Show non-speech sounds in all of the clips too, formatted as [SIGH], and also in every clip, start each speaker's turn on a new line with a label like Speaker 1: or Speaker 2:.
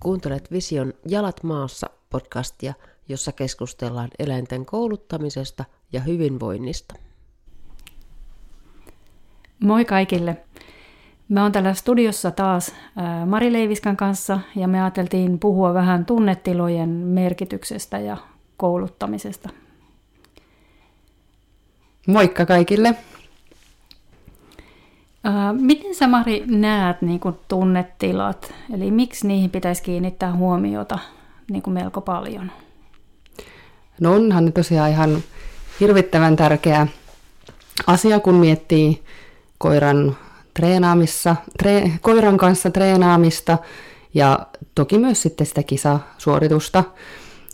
Speaker 1: Kuuntelet Vision Jalat maassa podcastia, jossa keskustellaan eläinten kouluttamisesta ja hyvinvoinnista.
Speaker 2: Moi kaikille! Me on täällä studiossa taas Mari Leiviskan kanssa ja me ajateltiin puhua vähän tunnetilojen merkityksestä ja kouluttamisesta.
Speaker 3: Moikka kaikille!
Speaker 2: Miten sä Mari näet niin kuin tunnetilat, eli miksi niihin pitäisi kiinnittää huomiota niin kuin melko paljon?
Speaker 3: No onhan ne tosiaan ihan hirvittävän tärkeä asia, kun miettii koiran treenaamissa, tre, koiran kanssa treenaamista ja toki myös sitten sitä kisasuoritusta.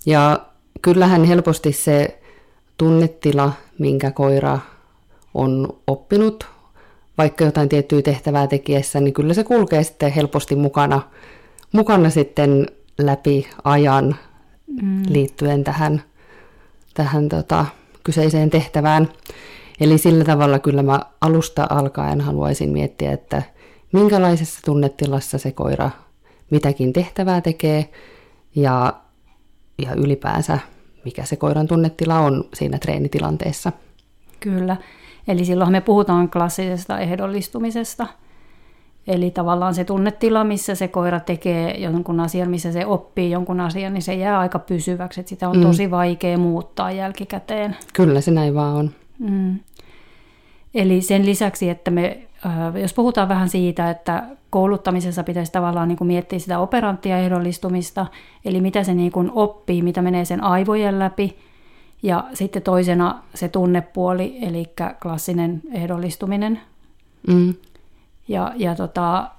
Speaker 3: Ja kyllähän helposti se tunnetila, minkä koira on oppinut, vaikka jotain tiettyä tehtävää tekiessä, niin kyllä se kulkee sitten helposti mukana, mukana sitten läpi ajan mm. liittyen tähän, tähän tota, kyseiseen tehtävään. Eli sillä tavalla kyllä mä alusta alkaen haluaisin miettiä, että minkälaisessa tunnetilassa se koira mitäkin tehtävää tekee ja, ja ylipäänsä mikä se koiran tunnetila on siinä treenitilanteessa.
Speaker 2: Kyllä. Eli silloin me puhutaan klassisesta ehdollistumisesta. Eli tavallaan se tunnetila, missä se koira tekee jonkun asian, missä se oppii jonkun asian, niin se jää aika pysyväksi. Että sitä on mm. tosi vaikea muuttaa jälkikäteen.
Speaker 3: Kyllä se näin vaan on.
Speaker 2: Mm. Eli sen lisäksi, että me, äh, jos puhutaan vähän siitä, että kouluttamisessa pitäisi tavallaan niin kuin miettiä sitä operanttia ehdollistumista, eli mitä se niin kuin oppii, mitä menee sen aivojen läpi, ja sitten toisena se tunnepuoli, eli klassinen ehdollistuminen. Mm. Ja, ja tota,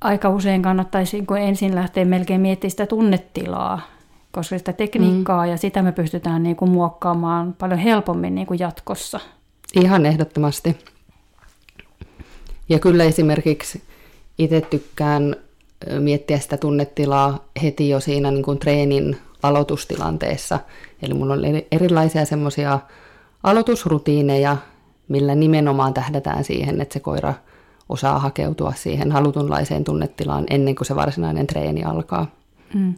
Speaker 2: aika usein kannattaisi niin ensin lähteä melkein miettimään sitä tunnetilaa, koska sitä tekniikkaa mm. ja sitä me pystytään niin kuin muokkaamaan paljon helpommin niin kuin jatkossa.
Speaker 3: Ihan ehdottomasti. Ja kyllä esimerkiksi itse tykkään miettiä sitä tunnetilaa heti jo siinä niin kuin treenin aloitustilanteessa. Eli mulla on erilaisia semmoisia aloitusrutiineja, millä nimenomaan tähdätään siihen, että se koira osaa hakeutua siihen halutunlaiseen tunnetilaan ennen kuin se varsinainen treeni alkaa. Mm.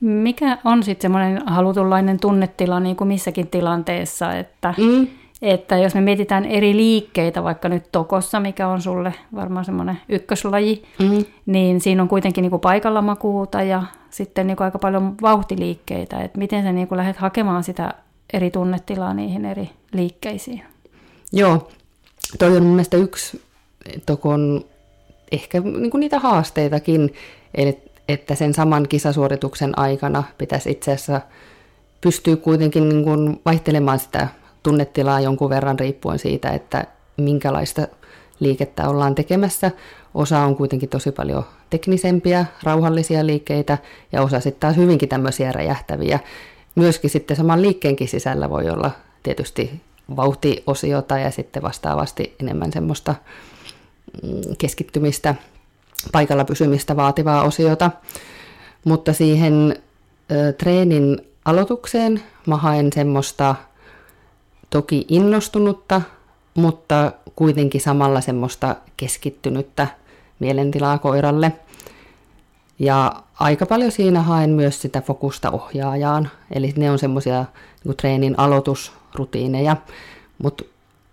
Speaker 2: Mikä on sitten semmoinen halutunlainen tunnetila niin kuin missäkin tilanteessa, että mm. Että jos me mietitään eri liikkeitä, vaikka nyt tokossa, mikä on sulle varmaan semmoinen ykköslaji, mm. niin siinä on kuitenkin niin kuin paikalla makuuta ja sitten niin kuin aika paljon vauhtiliikkeitä. Että miten sä niin kuin lähdet hakemaan sitä eri tunnetilaa niihin eri liikkeisiin?
Speaker 3: Joo, toi on mun mielestä yksi tokon ehkä niin kuin niitä haasteitakin, eli että sen saman kisasuorituksen aikana pitäisi itse asiassa pystyy kuitenkin niin kuin vaihtelemaan sitä tunnetilaa jonkun verran riippuen siitä, että minkälaista liikettä ollaan tekemässä. Osa on kuitenkin tosi paljon teknisempiä, rauhallisia liikkeitä ja osa sitten taas hyvinkin tämmöisiä räjähtäviä. Myöskin sitten saman liikkeenkin sisällä voi olla tietysti vauhtiosiota ja sitten vastaavasti enemmän semmoista mm, keskittymistä, paikalla pysymistä vaativaa osiota. Mutta siihen ö, treenin aloitukseen mä haen semmoista toki innostunutta, mutta kuitenkin samalla semmoista keskittynyttä mielentilaa koiralle. Ja aika paljon siinä haen myös sitä fokusta ohjaajaan, eli ne on semmoisia niin treenin aloitusrutiineja. Mutta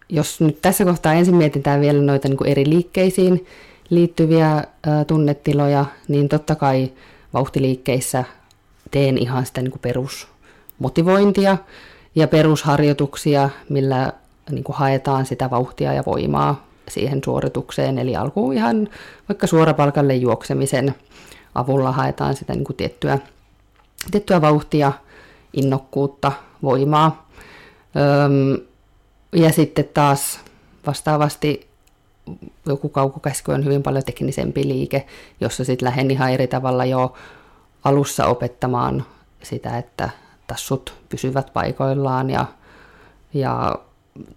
Speaker 3: jos nyt tässä kohtaa ensin mietitään vielä noita niin eri liikkeisiin liittyviä ää, tunnetiloja, niin totta kai vauhtiliikkeissä teen ihan sitä niin perusmotivointia, ja perusharjoituksia, millä niin kuin haetaan sitä vauhtia ja voimaa siihen suoritukseen. Eli alkuun ihan vaikka suorapalkalle juoksemisen avulla haetaan sitä niin kuin tiettyä, tiettyä vauhtia, innokkuutta, voimaa. Öm, ja sitten taas vastaavasti joku kaukokäsky on hyvin paljon teknisempi liike, jossa sitten lähden ihan eri tavalla jo alussa opettamaan sitä, että tassut pysyvät paikoillaan ja, ja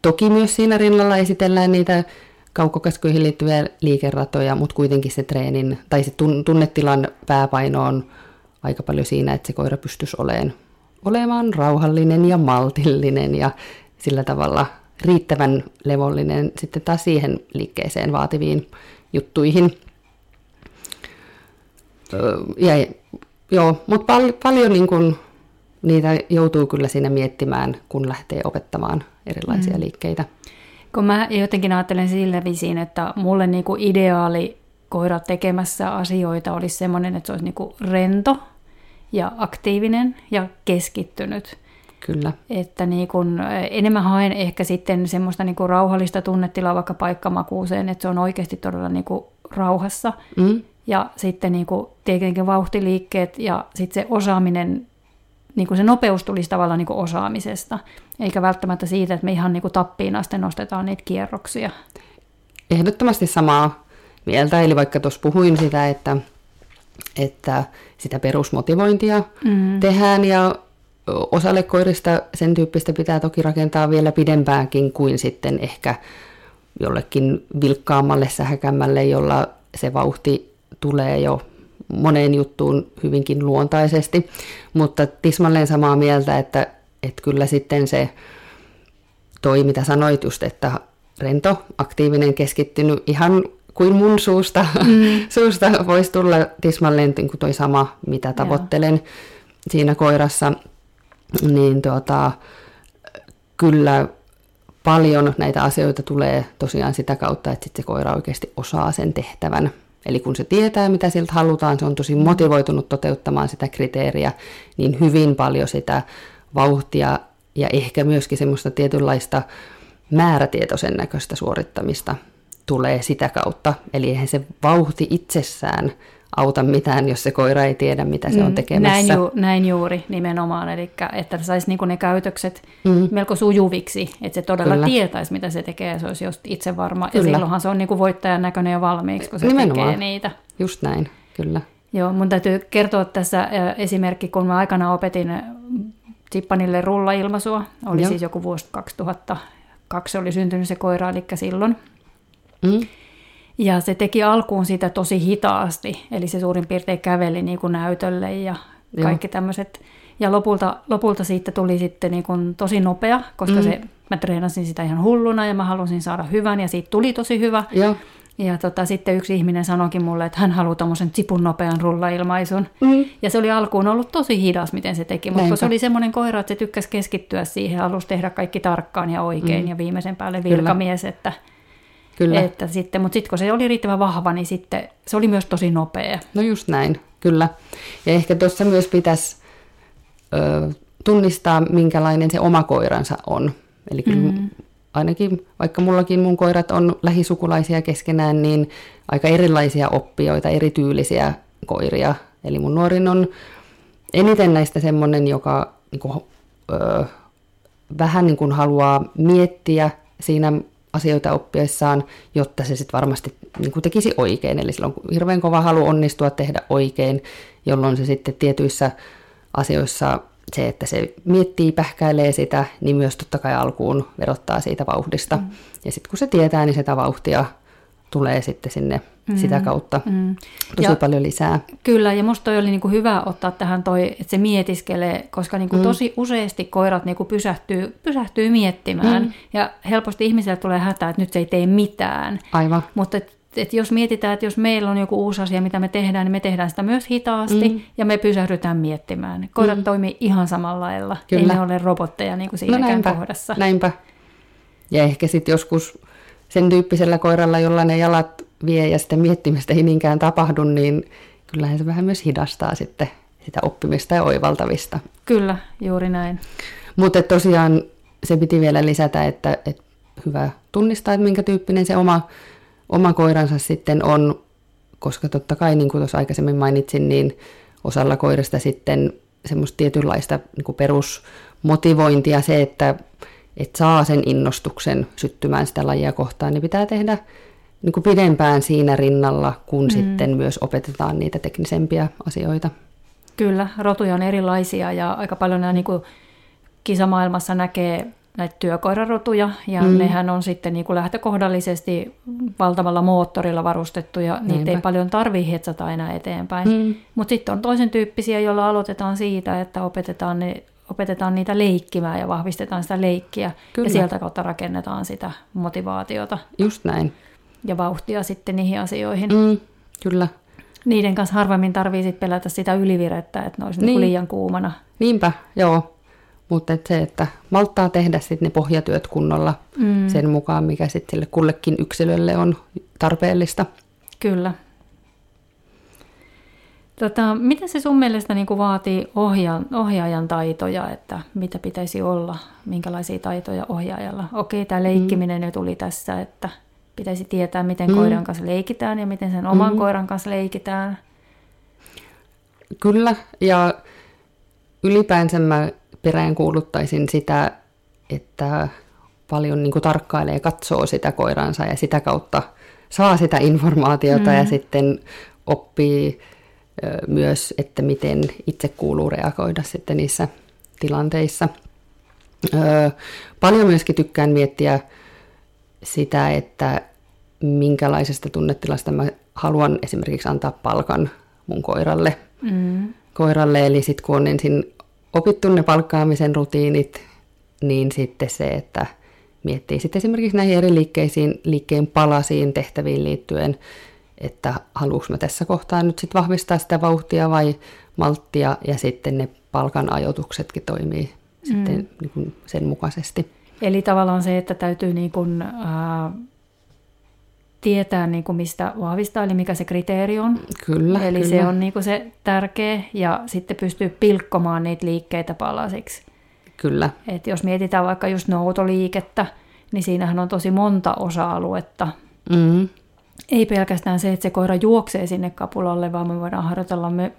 Speaker 3: toki myös siinä rinnalla esitellään niitä kaukokäskyihin liittyviä liikeratoja, mutta kuitenkin se treenin tai se tunnetilan pääpaino on aika paljon siinä, että se koira pystyisi olemaan, olemaan rauhallinen ja maltillinen ja sillä tavalla riittävän levollinen sitten taas siihen liikkeeseen vaativiin juttuihin. Ja, joo, mutta pal- paljon niin kun, niitä joutuu kyllä siinä miettimään, kun lähtee opettamaan erilaisia mm. liikkeitä.
Speaker 2: Kun mä jotenkin ajattelen sille visiin, että mulle niinku ideaali koira tekemässä asioita olisi sellainen, että se olisi niinku rento ja aktiivinen ja keskittynyt.
Speaker 3: Kyllä.
Speaker 2: Että niin kun, enemmän haen ehkä sitten semmoista niin kuin rauhallista tunnetilaa vaikka paikkamakuuseen, että se on oikeasti todella niin rauhassa. Mm. Ja sitten niin tietenkin vauhtiliikkeet ja sitten se osaaminen, niin kuin se nopeus tulisi tavallaan niin kuin osaamisesta, eikä välttämättä siitä, että me ihan niin kuin tappiin asti nostetaan niitä kierroksia.
Speaker 3: Ehdottomasti samaa mieltä, eli vaikka tuossa puhuin sitä, että, että sitä perusmotivointia mm. tehdään ja osalle koirista sen tyyppistä pitää toki rakentaa vielä pidempäänkin kuin sitten ehkä jollekin vilkkaammalle sähäkämmälle, jolla se vauhti tulee jo moneen juttuun hyvinkin luontaisesti, mutta tismalleen samaa mieltä, että, että kyllä sitten se toi, mitä sanoit just, että rento, aktiivinen, keskittynyt, ihan kuin mun suusta, mm. [LAUGHS] suusta voisi tulla tismalleen niin kuin toi sama, mitä tavoittelen Joo. siinä koirassa niin tuota, kyllä paljon näitä asioita tulee tosiaan sitä kautta, että sitten se koira oikeasti osaa sen tehtävän. Eli kun se tietää, mitä siltä halutaan, se on tosi motivoitunut toteuttamaan sitä kriteeriä, niin hyvin paljon sitä vauhtia ja ehkä myöskin semmoista tietynlaista määrätietoisen näköistä suorittamista tulee sitä kautta. Eli eihän se vauhti itsessään auta mitään, jos se koira ei tiedä, mitä se mm, on tekemässä.
Speaker 2: Näin, ju, näin juuri nimenomaan, eli että saisi niinku ne käytökset mm. melko sujuviksi, että se todella Kyllä. tietäisi, mitä se tekee, ja se olisi just itse varma. Kyllä. Ja silloinhan se on niinku voittajan näköinen jo valmiiksi, kun se nimenomaan. tekee niitä.
Speaker 3: Just näin, kyllä.
Speaker 2: Joo, mun täytyy kertoa tässä esimerkki, kun mä aikana opetin Tippanille rullailmaisua. Oli Joo. siis joku vuosi 2002 oli syntynyt se koira, eli silloin. Mm. Ja se teki alkuun sitä tosi hitaasti, eli se suurin piirtein käveli niin kuin näytölle ja kaikki tämmöiset. Ja lopulta, lopulta siitä tuli sitten niin kuin tosi nopea, koska mm. se, mä treenasin sitä ihan hulluna ja mä halusin saada hyvän ja siitä tuli tosi hyvä. Ja, ja tota, sitten yksi ihminen sanoikin mulle, että hän haluaa tämmöisen sipun nopean rullailmaisun. Mm. Ja se oli alkuun ollut tosi hidas, miten se teki, mutta se oli semmoinen koira, että se tykkäsi keskittyä siihen, halusi tehdä kaikki tarkkaan ja oikein mm. ja viimeisen päälle virkamies, Kyllä. että Kyllä. Että sitten, mutta sitten kun se oli riittävän vahva, niin sitten se oli myös tosi nopea.
Speaker 3: No just näin, kyllä. Ja ehkä tuossa myös pitäisi ö, tunnistaa, minkälainen se oma koiransa on. Eli kyllä mm. ainakin, vaikka mullakin mun koirat on lähisukulaisia keskenään, niin aika erilaisia oppijoita, erityylisiä koiria. Eli mun nuorin on eniten näistä semmoinen, joka niin kuin, ö, vähän niin kuin haluaa miettiä siinä asioita oppiessaan, jotta se sitten varmasti niin kuin tekisi oikein. Eli sillä on hirveän kova halu onnistua tehdä oikein, jolloin se sitten tietyissä asioissa se, että se miettii, pähkäilee sitä, niin myös totta kai alkuun verottaa siitä vauhdista. Mm. Ja sitten kun se tietää, niin sitä vauhtia tulee sitten sinne mm, sitä kautta mm. tosi ja, paljon lisää.
Speaker 2: Kyllä, ja musta toi oli niinku hyvä ottaa tähän toi, että se mietiskelee, koska niinku mm. tosi useasti koirat niinku pysähtyy, pysähtyy miettimään, mm. ja helposti ihmiselle tulee hätä, että nyt se ei tee mitään.
Speaker 3: Aivan.
Speaker 2: Mutta et, et jos mietitään, että jos meillä on joku uusi asia, mitä me tehdään, niin me tehdään sitä myös hitaasti, mm. ja me pysähdytään miettimään. Koirat mm. toimii ihan samalla lailla, Kyllä. ei ne ole robotteja niin kuin siinäkään no näinpä, kohdassa.
Speaker 3: Näinpä. Ja ehkä sitten joskus sen tyyppisellä koiralla, jolla ne jalat vie ja sitten miettimistä ei niinkään tapahdu, niin kyllähän se vähän myös hidastaa sitten sitä oppimista ja oivaltavista.
Speaker 2: Kyllä, juuri näin.
Speaker 3: Mutta tosiaan se piti vielä lisätä, että, että hyvä tunnistaa, että minkä tyyppinen se oma, oma koiransa sitten on, koska totta kai, niin kuin tuossa aikaisemmin mainitsin, niin osalla koirista sitten semmoista tietynlaista niin perusmotivointia, se, että että saa sen innostuksen syttymään sitä lajia kohtaan, niin pitää tehdä niin kuin pidempään siinä rinnalla, kun mm. sitten myös opetetaan niitä teknisempiä asioita.
Speaker 2: Kyllä, rotuja on erilaisia ja aika paljon nämä niin kuin kisamaailmassa näkee näitä työkoirarotuja, ja mm. nehän on sitten niin kuin lähtökohdallisesti valtavalla moottorilla varustettuja, niitä Niinpä. ei paljon tarvitse hetsata enää eteenpäin. Mm. Mutta sitten on toisen tyyppisiä, joilla aloitetaan siitä, että opetetaan ne opetetaan niitä leikkimään ja vahvistetaan sitä leikkiä.
Speaker 3: Kyllä.
Speaker 2: Ja sieltä kautta rakennetaan sitä motivaatiota
Speaker 3: Just näin.
Speaker 2: ja vauhtia sitten niihin asioihin.
Speaker 3: Mm, kyllä.
Speaker 2: Niiden kanssa harvemmin tarvii sit pelätä sitä ylivirettä, että ne olisi niin.
Speaker 3: Niin.
Speaker 2: liian kuumana.
Speaker 3: Niinpä, joo. Mutta et se, että malttaa tehdä sitten ne pohjatyöt kunnolla
Speaker 2: Mm.
Speaker 3: sen mukaan, mikä sitten sille kullekin yksilölle on tarpeellista.
Speaker 2: Kyllä. Tota, mitä se sun mielestä niin kuin vaatii ohjaajan, ohjaajan taitoja, että mitä pitäisi olla, minkälaisia taitoja ohjaajalla? Okei, tämä leikkiminen mm. jo tuli tässä, että pitäisi tietää, miten mm. koiran kanssa leikitään ja miten sen oman mm. koiran kanssa leikitään.
Speaker 3: Kyllä, ja ylipäänsä mä peräänkuuluttaisin sitä, että paljon niin tarkkailee ja katsoo sitä koiransa ja sitä kautta saa sitä informaatiota mm. ja sitten oppii myös, että miten itse kuuluu reagoida sitten niissä tilanteissa. Paljon myöskin tykkään miettiä sitä, että minkälaisesta tunnetilasta mä haluan esimerkiksi antaa palkan mun koiralle.
Speaker 2: Mm.
Speaker 3: koiralle. Eli sitten kun on ensin opittu ne palkkaamisen rutiinit, niin sitten se, että miettii sitten esimerkiksi näihin eri liikkeisiin, liikkeen palasiin tehtäviin liittyen, että haluanko mä tässä kohtaa nyt sitten vahvistaa sitä vauhtia vai malttia, ja sitten ne palkan ajoituksetkin toimii mm. sitten niin kuin sen mukaisesti.
Speaker 2: Eli tavallaan se, että täytyy niin kuin, ää, tietää, niin kuin mistä vahvistaa, eli mikä se kriteeri on.
Speaker 3: Kyllä,
Speaker 2: Eli
Speaker 3: kyllä.
Speaker 2: se on niin kuin se tärkeä, ja sitten pystyy pilkkomaan niitä liikkeitä palasiksi.
Speaker 3: Kyllä,
Speaker 2: Et jos mietitään vaikka just noutoliikettä, niin siinähän on tosi monta osa-aluetta.
Speaker 3: mm,
Speaker 2: Ei pelkästään se, että se koira juoksee sinne kapulalle, vaan me voidaan harjoitella me,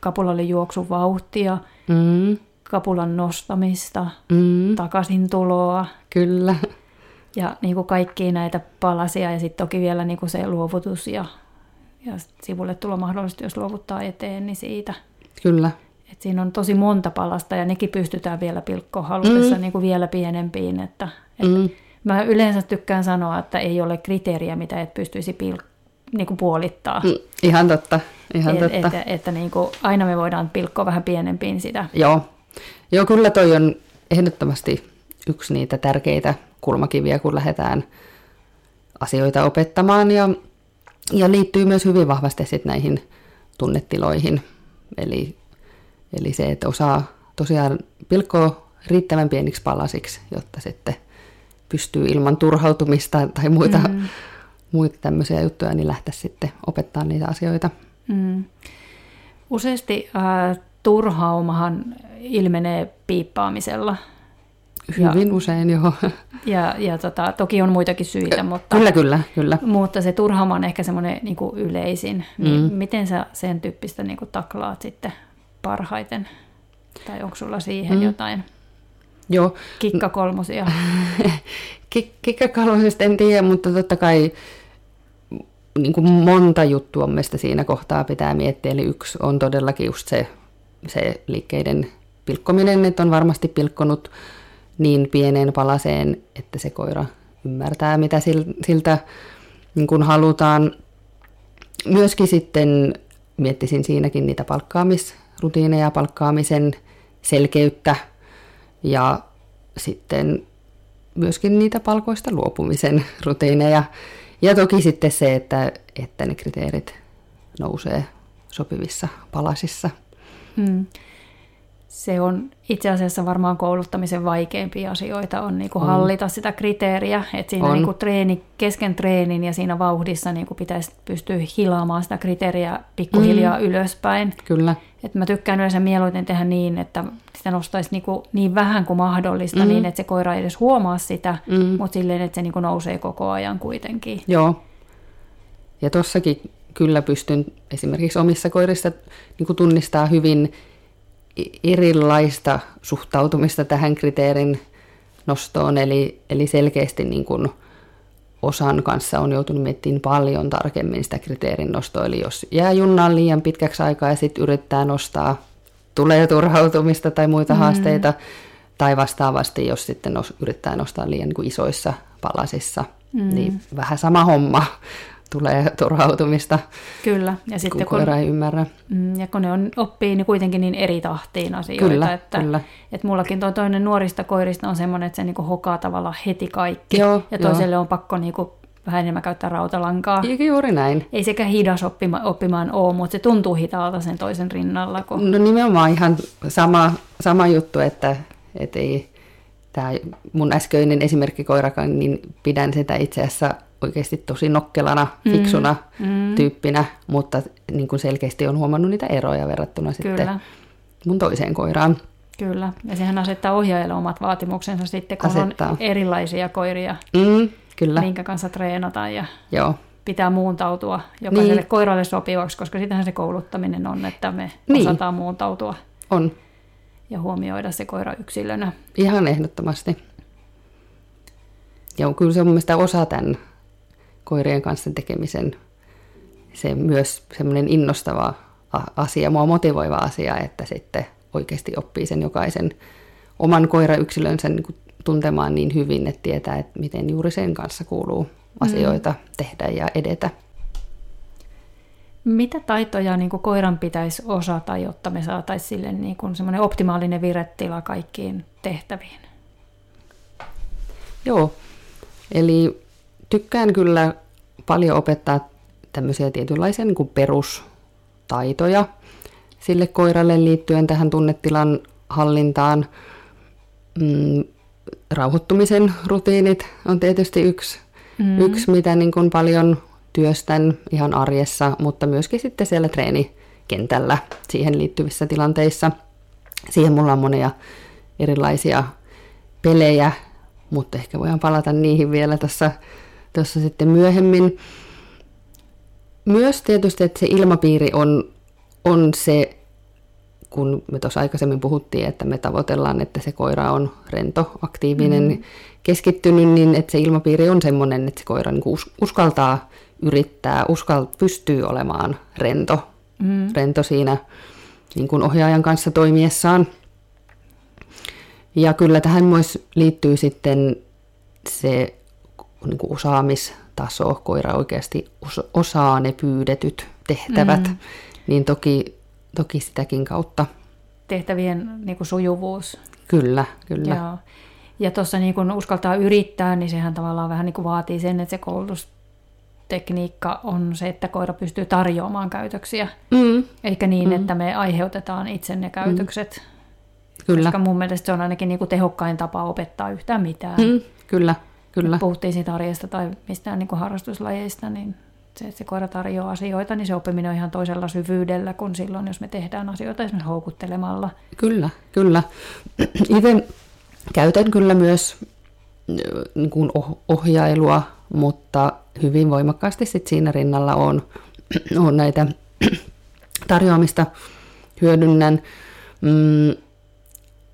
Speaker 2: kapulalle juoksun vauhtia,
Speaker 3: mm,
Speaker 2: kapulan nostamista,
Speaker 3: mm,
Speaker 2: takaisin tuloa
Speaker 3: kyllä,
Speaker 2: ja niin kuin kaikkia näitä palasia ja sitten toki vielä niin kuin se luovutus ja, ja sivulle tulo mahdollisesti, jos luovuttaa eteen, niin siitä.
Speaker 3: kyllä,
Speaker 2: Et siinä on tosi monta palasta ja nekin pystytään vielä pilkkoon halutessa mm. niin kuin vielä pienempiin. Että, et
Speaker 3: mm,
Speaker 2: Mä yleensä tykkään sanoa, että ei ole kriteeriä, mitä et pystyisi pil- niin kuin puolittaa.
Speaker 3: mm, ihan totta, ihan
Speaker 2: Et,
Speaker 3: totta.
Speaker 2: että että niin kuin aina me voidaan pilkkoa vähän pienempiin sitä.
Speaker 3: Joo. Joo, kyllä toi on ehdottomasti yksi niitä tärkeitä kulmakiviä, kun lähdetään asioita opettamaan ja, ja liittyy myös hyvin vahvasti sit näihin tunnetiloihin. Eli, eli se, että osaa tosiaan pilkkoa riittävän pieniksi palasiksi, jotta sitten pystyy ilman turhautumista tai muita, mm. muita tämmöisiä juttuja, niin lähteä sitten opettaa niitä asioita.
Speaker 2: Mm. Useasti äh, turhaumahan ilmenee piippaamisella.
Speaker 3: Hyvin usein, joo.
Speaker 2: Ja, ja tota, toki on muitakin syitä, mutta,
Speaker 3: Kyllä, kyllä, kyllä.
Speaker 2: mutta se turhauma on ehkä semmoinen niin kuin yleisin. Niin miten sä sen tyyppistä niin kuin taklaat sitten parhaiten? Tai onko sulla siihen mm. jotain
Speaker 3: Joo,
Speaker 2: kikkakolmosia? [LAUGHS]
Speaker 3: Kik- Kikkakalvoisesta en tiedä, mutta totta kai niin kuin monta juttua mielestä siinä kohtaa pitää miettiä. Eli yksi on todellakin just se, se liikkeiden pilkkominen, että on varmasti pilkkonut niin pieneen palaseen, että se koira ymmärtää, mitä sil- siltä niin kuin halutaan. Myöskin sitten miettisin siinäkin niitä palkkaamisrutiineja, palkkaamisen selkeyttä ja sitten myöskin niitä palkoista luopumisen rutiineja. Ja toki sitten se, että, että ne kriteerit nousee sopivissa palasissa.
Speaker 2: Mm. Se on itse asiassa varmaan kouluttamisen vaikeimpia asioita on niin kuin
Speaker 3: On.
Speaker 2: hallita sitä kriteeriä, että siinä
Speaker 3: On.
Speaker 2: niin kuin treeni, kesken treenin ja siinä vauhdissa niin kuin pitäisi pystyä hilaamaan sitä kriteeriä pikkuhiljaa mm. ylöspäin.
Speaker 3: Kyllä,
Speaker 2: Et mä tykkään yleensä mieluiten tehdä niin, että sitä nostaisi niinku niin vähän kuin mahdollista, mm. niin että se koira ei edes huomaa sitä, mm. mutta silleen, että se niinku nousee koko ajan kuitenkin.
Speaker 3: joo. Ja tossakin kyllä pystyn esimerkiksi omissa koirissa niin tunnistaa hyvin erilaista suhtautumista tähän kriteerin nostoon. Eli, eli selkeästi niin kuin osan kanssa on joutunut miettimään paljon tarkemmin sitä kriteerin nostoa. Eli jos jää junnaan liian pitkäksi aikaa ja sitten yrittää nostaa, tulee turhautumista tai muita mm. haasteita, tai vastaavasti, jos sitten nos, yrittää nostaa liian niin kuin isoissa palasissa, mm. niin vähän sama homma. Tulee turhautumista,
Speaker 2: Kyllä. Ja
Speaker 3: kun
Speaker 2: sitten kun,
Speaker 3: koira ei ymmärrä.
Speaker 2: mm, ja kun ne on, oppii niin kuitenkin niin eri tahtiin asioita.
Speaker 3: Kyllä,
Speaker 2: että,
Speaker 3: kyllä.
Speaker 2: Että mullakin tuo toinen nuorista koirista on semmoinen, että se niin hokaa tavallaan heti kaikki.
Speaker 3: Joo,
Speaker 2: ja
Speaker 3: joo.
Speaker 2: toiselle on pakko niin kuin vähän enemmän käyttää rautalankaa.
Speaker 3: Ju- Juuri näin.
Speaker 2: Ei sekä hidas oppima, oppimaan ole, mutta se tuntuu hitaalta sen toisen rinnalla. Kun...
Speaker 3: No nimenomaan ihan sama, sama juttu, että et ei tämä mun äskeinen esimerkkikoirakaan, niin pidän sitä itse asiassa oikeasti tosi nokkelana, fiksuna
Speaker 2: mm.
Speaker 3: tyyppinä, mutta niin kuin selkeästi on huomannut niitä eroja verrattuna sitten
Speaker 2: Kyllä,
Speaker 3: mun toiseen koiraan.
Speaker 2: kyllä. Ja sehän asettaa ohjaajalle omat vaatimuksensa sitten, kun
Speaker 3: Asettaa.
Speaker 2: on erilaisia koiria,
Speaker 3: Mm, kyllä,
Speaker 2: minkä kanssa treenataan ja
Speaker 3: joo.
Speaker 2: pitää muuntautua jokaiselle
Speaker 3: Niin.
Speaker 2: koiralle sopivaksi, koska sitähän se kouluttaminen on, että me
Speaker 3: Niin.
Speaker 2: osataan muuntautua
Speaker 3: On
Speaker 2: ja huomioida se koira yksilönä.
Speaker 3: ihan ehdottomasti. Ja kyllä se on mun mielestä osa tämän koirien kanssa tekemisen se myös semmoinen innostava asia, mua motivoiva asia, että sitten oikeasti oppii sen jokaisen oman koirayksilönsä niin kuin tuntemaan niin hyvin, että tietää, että miten juuri sen kanssa kuuluu asioita mm. tehdä ja edetä.
Speaker 2: Mitä taitoja niin kuin koiran pitäisi osata, jotta me saataisiin sille niin kuin semmoinen optimaalinen viretila kaikkiin tehtäviin?
Speaker 3: Joo, eli tykkään kyllä paljon opettaa tämmöisiä tietynlaisia niin kuin perustaitoja sille koiralle liittyen tähän tunnetilan hallintaan. Mm, rauhoittumisen rutiinit on tietysti yksi, mm. yksi mitä niin kuin paljon työstän ihan arjessa, mutta myöskin sitten siellä treenikentällä siihen liittyvissä tilanteissa. Siihen mulla on monia erilaisia pelejä, mutta ehkä voidaan palata niihin vielä tuossa, tuossa sitten myöhemmin. Myös tietysti, että se ilmapiiri on, on se, kun me tuossa aikaisemmin puhuttiin, että me tavoitellaan, että se koira on rento, aktiivinen, mm. keskittynyt, niin että se ilmapiiri on semmoinen, että se koira niin us- uskaltaa yrittää, uskal- pystyy olemaan rento, mm. rento siinä niin kuin ohjaajan kanssa toimiessaan. Ja kyllä tähän myös liittyy sitten se niin kuin osaamistaso, koira oikeasti os- osaa ne pyydetyt tehtävät, mm. niin toki, toki sitäkin kautta.
Speaker 2: Tehtävien niin kuin sujuvuus.
Speaker 3: Kyllä, kyllä.
Speaker 2: Joo. Ja tuossa niin kun uskaltaa yrittää, niin sehän tavallaan vähän niin kuin vaatii sen, että se koulutustekniikka on se, että koira pystyy tarjoamaan käytöksiä.
Speaker 3: Mm,
Speaker 2: Eikä niin, mm. että me aiheutetaan itse ne käytökset.
Speaker 3: kyllä,
Speaker 2: Koska mun mielestä se on ainakin niin kuin tehokkain tapa opettaa yhtään mitään.
Speaker 3: mm, kyllä, kyllä.
Speaker 2: Puhuttiin siitä arjesta tai mistään niin kuin harrastuslajeista, niin se, että se koira tarjoaa asioita, niin se oppiminen on ihan toisella syvyydellä kuin silloin, jos me tehdään asioita esimerkiksi houkuttelemalla.
Speaker 3: Kyllä, kyllä. [CLEARS THROAT] Itse käytän kyllä myös ö, niin kuin oh- ohjailua, mutta hyvin voimakkaasti sit siinä rinnalla on, [CLEARS THROAT] on näitä [CLEARS THROAT] tarjoamista hyödynnän. Mm,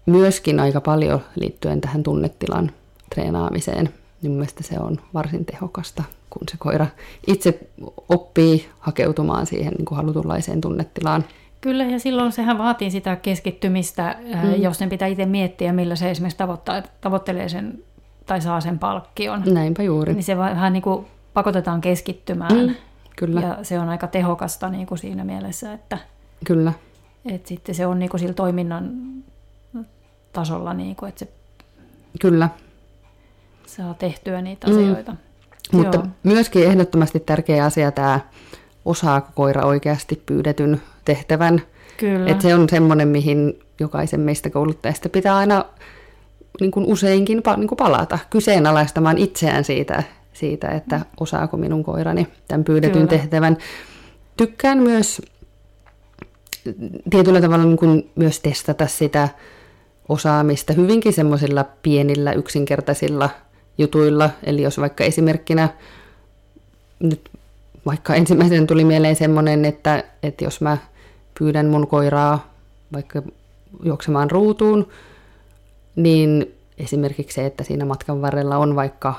Speaker 3: myöskin aika paljon liittyen tähän tunnetilan treenaamiseen. Niin mun mielestä se on varsin tehokasta, kun se koira itse oppii hakeutumaan siihen niin kuin halutunlaiseen tunnetilaan.
Speaker 2: Kyllä, ja silloin sehän vaatii sitä keskittymistä, mm. jos sen pitää itse miettiä, millä se esimerkiksi tavoittaa, tavoittelee sen tai saa sen palkkion.
Speaker 3: Näinpä juuri.
Speaker 2: Niin se vähän niin kuin pakotetaan keskittymään.
Speaker 3: Mm, kyllä,
Speaker 2: Ja se on aika tehokasta niin kuin siinä mielessä, että,
Speaker 3: kyllä.
Speaker 2: että sitten se on niin kuin sillä toiminnan tasolla, niin kuin, että se
Speaker 3: Kyllä,
Speaker 2: saa tehtyä niitä
Speaker 3: Mm.
Speaker 2: asioita.
Speaker 3: mutta
Speaker 2: Joo.
Speaker 3: myöskin ehdottomasti tärkeä asia tämä, osaako koira oikeasti pyydetyn tehtävän.
Speaker 2: Kyllä.
Speaker 3: Et se on semmoinen, mihin jokaisen meistä kouluttajista pitää aina niin kuin useinkin niin kuin palata kyseenalaistamaan itseään siitä, siitä, että osaako minun koirani tämän pyydetyn
Speaker 2: Kyllä.
Speaker 3: tehtävän. Tykkään myös tietyllä tavalla niin kuin myös testata sitä osaamista hyvinkin semmoisilla pienillä yksinkertaisilla jutuilla. Eli jos vaikka esimerkkinä nyt vaikka ensimmäisen tuli mieleen semmoinen, että, että jos mä pyydän mun koiraa vaikka juoksemaan ruutuun, niin esimerkiksi se, että siinä matkan varrella on vaikka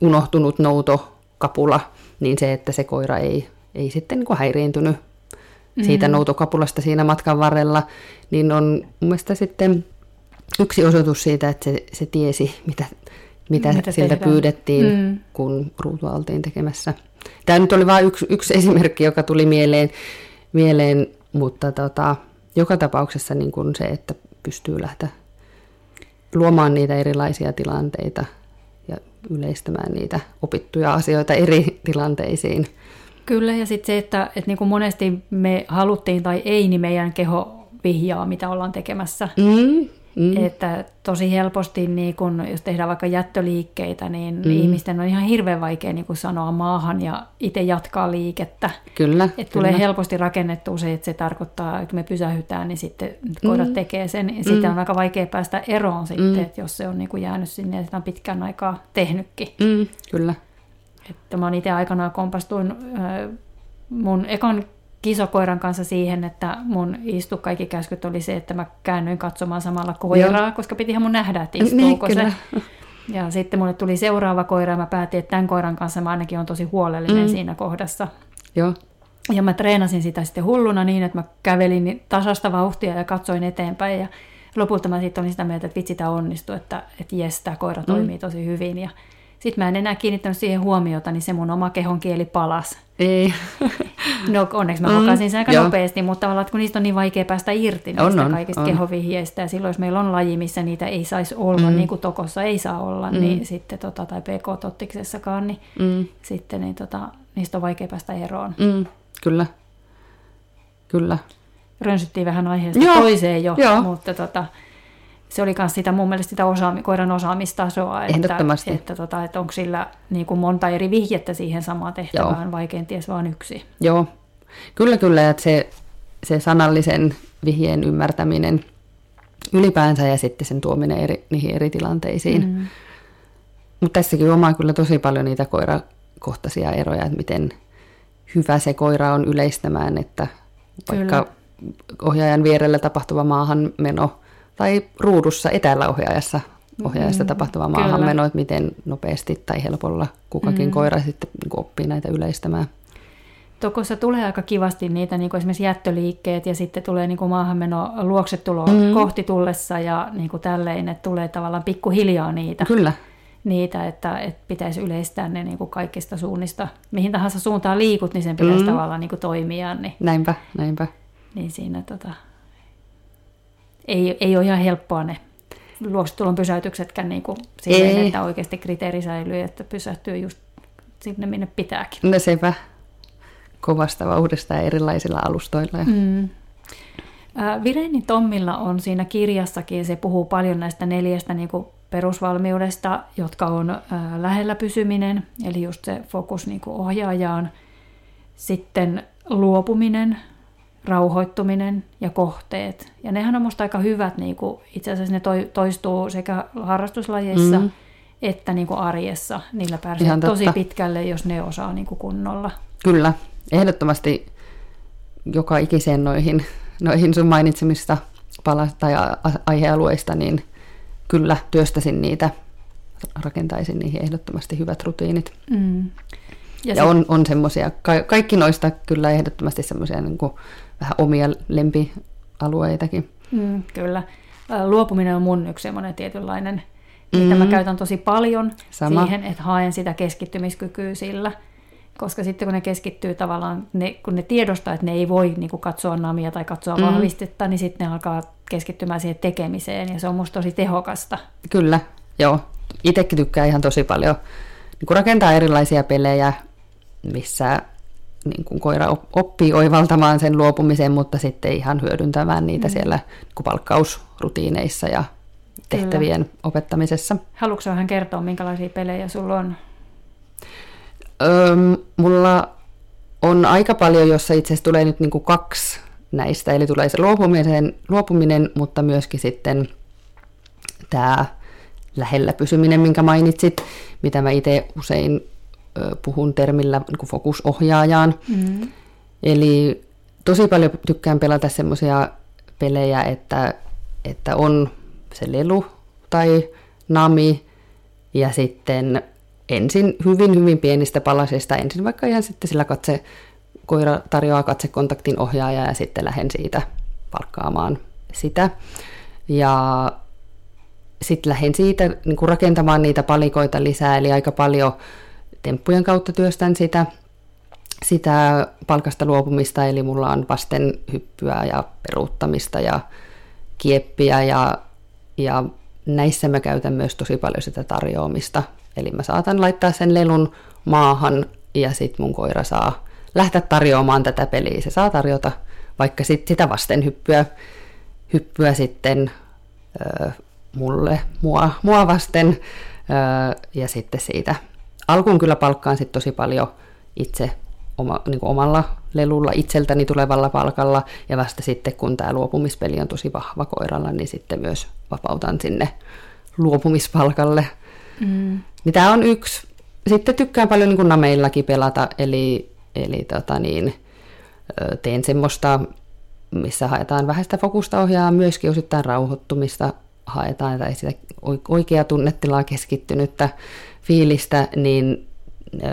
Speaker 3: unohtunut noutokapula, niin se, että se koira ei, ei sitten niin kuin häiriintynyt siitä noutokapulasta siinä matkan varrella, niin on mun mielestä sitten yksi osoitus siitä, että se, se tiesi, mitä mitä,
Speaker 2: Mitä
Speaker 3: siltä
Speaker 2: tehdään.
Speaker 3: pyydettiin,
Speaker 2: mm.
Speaker 3: kun ruutua oltiin tekemässä. Tämä nyt oli vain yksi, yksi [LAUGHS] esimerkki, joka tuli mieleen, mieleen mutta tota, joka tapauksessa niin kuin se, että pystyy lähteä luomaan niitä erilaisia tilanteita ja yleistämään niitä opittuja asioita eri tilanteisiin.
Speaker 2: Kyllä, ja sitten se, että, että niin kuin monesti me haluttiin tai ei, niin meidän keho vihjaa, mitä ollaan tekemässä.
Speaker 3: Mm, mm,
Speaker 2: Että tosi helposti, niin kun, jos tehdään vaikka jättöliikkeitä, niin mm. ihmisten on ihan hirveän vaikea niin kun sanoa maahan ja itse jatkaa liikettä.
Speaker 3: kyllä.
Speaker 2: Että tulee
Speaker 3: kyllä.
Speaker 2: helposti rakennettua se, että se tarkoittaa, että me pysähytään, niin sitten koirat mm. tekee sen. Ja siitä on aika vaikea päästä eroon sitten, mm. että jos se on niin kuin jäänyt sinne ja sitä on pitkän aikaa tehnytkin.
Speaker 3: Mm, kyllä.
Speaker 2: Että mä oon itse aikanaan kompastuin mun ekan kisokoiran kanssa siihen, että mun istu kaikki käskyt oli se, että mä käännyin katsomaan samalla koiraa, Joo. koska pitihän mun nähdä, että istuuko
Speaker 3: Niin,
Speaker 2: se. Ja sitten mulle tuli seuraava koira ja mä päätin, että tämän koiran kanssa mä ainakin on tosi huolellinen mm. siinä kohdassa.
Speaker 3: Joo.
Speaker 2: Ja mä treenasin sitä sitten hulluna niin, että mä kävelin niin tasasta vauhtia ja katsoin eteenpäin. Ja lopulta mä sitten olin sitä mieltä, että vitsi tämä onnistui, että, että jes, tämä koira toimii tosi hyvin. Ja sitten mä en enää kiinnittänyt siihen huomiota, niin se mun oma kehon kieli palas.
Speaker 3: Ei. [LAUGHS]
Speaker 2: No onneksi mä
Speaker 3: Mm,
Speaker 2: huokasin sen aika
Speaker 3: joo.
Speaker 2: nopeasti, mutta tavallaan, kun niistä on niin vaikea päästä irti
Speaker 3: On,
Speaker 2: niistä
Speaker 3: on,
Speaker 2: kaikista
Speaker 3: on.
Speaker 2: kehovihjeistä, ja silloin jos meillä on laji, missä niitä ei saisi olla, mm. niin kuin tokossa ei saa olla, mm. niin sitten, tota, tai PK-tottiksessakaan, niin
Speaker 3: Mm,
Speaker 2: sitten niin, tota, niistä on vaikea päästä eroon.
Speaker 3: mm, kyllä. Kyllä.
Speaker 2: Rönsyttiin vähän aiheesta
Speaker 3: Joo,
Speaker 2: toiseen jo,
Speaker 3: joo.
Speaker 2: mutta tota, se oli myös sitä mun mielestä sitä osaami, koiran osaamistasoa, että, että, tota, että onko sillä niin kuin monta eri vihjettä siihen samaan tehtävään, vai kenties vain yksi.
Speaker 3: Joo, kyllä kyllä, että se, se sanallisen vihjeen ymmärtäminen ylipäänsä ja sitten sen tuominen eri, niihin eri tilanteisiin. Mm. Mutta tässäkin omaa kyllä tosi paljon niitä koirakohtaisia eroja, että miten hyvä se koira on yleistämään, että vaikka
Speaker 2: Kyllä.
Speaker 3: ohjaajan vierellä tapahtuva maahanmeno tai ruudussa etäällä ohjaajassa ohjaajasta tapahtuva
Speaker 2: Mm, kyllä.
Speaker 3: maahanmeno, että miten nopeasti tai helpolla kukakin mm. koira sitten niin oppii näitä yleistämään.
Speaker 2: Tokossa tulee aika kivasti niitä niin kuin esimerkiksi jättöliikkeet ja sitten tulee niin kuin maahanmeno luoksetulo mm. kohti tullessa ja niin kuin tälleen, että tulee tavallaan pikkuhiljaa niitä,
Speaker 3: Kyllä,
Speaker 2: niitä että, että pitäisi yleistää ne niin kuin kaikista suunnista. Mihin tahansa suuntaan liikut, niin sen pitäisi mm. tavallaan niin kuin toimia, niin,
Speaker 3: näinpä, näinpä.
Speaker 2: niin siinä tota, ei, ei ole ihan helppoa ne luoksetulon pysäytyksetkään niin kuin silleen, että oikeasti kriteeri säilyy, että pysähtyy just sinne, minne pitääkin.
Speaker 3: No sepä kovasta vauhdista ja erilaisilla alustoilla. Mm.
Speaker 2: Ää, Vireini Tommilla on siinä kirjassakin, se puhuu paljon näistä neljästä niin kuin perusvalmiudesta, jotka on lähellä pysyminen, eli just se fokus niin kuin ohjaajaan, sitten luopuminen, rauhoittuminen ja kohteet. Ja nehän on musta aika hyvät, niin kuin, itse asiassa ne toi, toistuu sekä harrastuslajeissa mm. että niin kuin arjessa. Niillä pääsee tosi pitkälle, jos ne osaa niin kuin kunnolla.
Speaker 3: Kyllä, ehdottomasti joka ikiseen noihin, noihin sun mainitsemista pala- tai aihealueista, niin kyllä työstäsin niitä, rakentaisin niihin ehdottomasti hyvät rutiinit.
Speaker 2: Mm.
Speaker 3: Ja,
Speaker 2: sit-
Speaker 3: ja on, on semmoisia, ka- kaikki noista kyllä ehdottomasti semmoisia niin vähän omia lempialueitakin.
Speaker 2: Mm, kyllä. Luopuminen on mun yksi semmoinen tietynlainen, mitä mä
Speaker 3: Mm.
Speaker 2: käytän tosi paljon
Speaker 3: Sama.
Speaker 2: siihen, että haen sitä keskittymiskykyä sillä. Koska sitten kun ne keskittyy tavallaan, ne, kun ne tiedostaa, että ne ei voi niin kuin katsoa namia tai katsoa
Speaker 3: Mm.
Speaker 2: vahvistetta, niin sitten ne alkaa keskittymään siihen tekemiseen ja se on musta tosi tehokasta.
Speaker 3: Kyllä, joo. Itsekin tykkään ihan tosi paljon niin rakentaa erilaisia pelejä, missä niin kuin koira op- oppii oivaltamaan sen luopumisen, mutta sitten ihan hyödyntämään niitä mm. siellä niin palkkausrutiineissa ja tehtävien Kyllä. opettamisessa.
Speaker 2: Haluatko vähän kertoa, minkälaisia pelejä sulla on?
Speaker 3: Öm, mulla on aika paljon, jossa itse asiassa tulee nyt niin kuin kaksi näistä, eli tulee se luopuminen, luopuminen mutta myöskin sitten tämä lähellä pysyminen, minkä mainitsit, mitä mä itse usein puhun termillä niin fokusohjaajaan.
Speaker 2: Mm.
Speaker 3: Eli tosi paljon tykkään pelata semmoisia pelejä, että, että on se lelu tai nami ja sitten ensin hyvin hyvin pienistä palasista, ensin vaikka ihan sitten sillä katse, koira tarjoaa katsekontaktin ohjaaja ja sitten lähden siitä palkkaamaan sitä. Ja sitten lähdin siitä niin rakentamaan niitä palikoita lisää, eli aika paljon temppujen kautta työstän sitä, sitä palkasta luopumista, eli mulla on vasten hyppyä ja peruuttamista ja kieppiä ja, ja näissä mä käytän myös tosi paljon sitä tarjoamista. Eli mä saatan laittaa sen lelun maahan ja sitten mun koira saa lähteä tarjoamaan tätä peliä. Se saa tarjota vaikka sit sitä vasten hyppyä, hyppyä sitten ö, mulle, mua, mua vasten ö, ja sitten siitä. Alkuun kyllä palkkaan sitten tosi paljon itse oma, niin kuin omalla lelulla itseltäni tulevalla palkalla ja vasta sitten kun tämä luopumispeli on tosi vahva koiralla, niin sitten myös vapautan sinne luopumispalkalle. Mm. Niin tämä on yksi. Sitten tykkään paljon niin kuin nameillakin pelata, eli, eli tota niin, teen semmoista, missä haetaan vähän sitä fokusta ohjaa, myöskin osittain rauhoittumista haetaan tai sitä oikeaa tunnetilaa keskittynyttä fiilistä, niin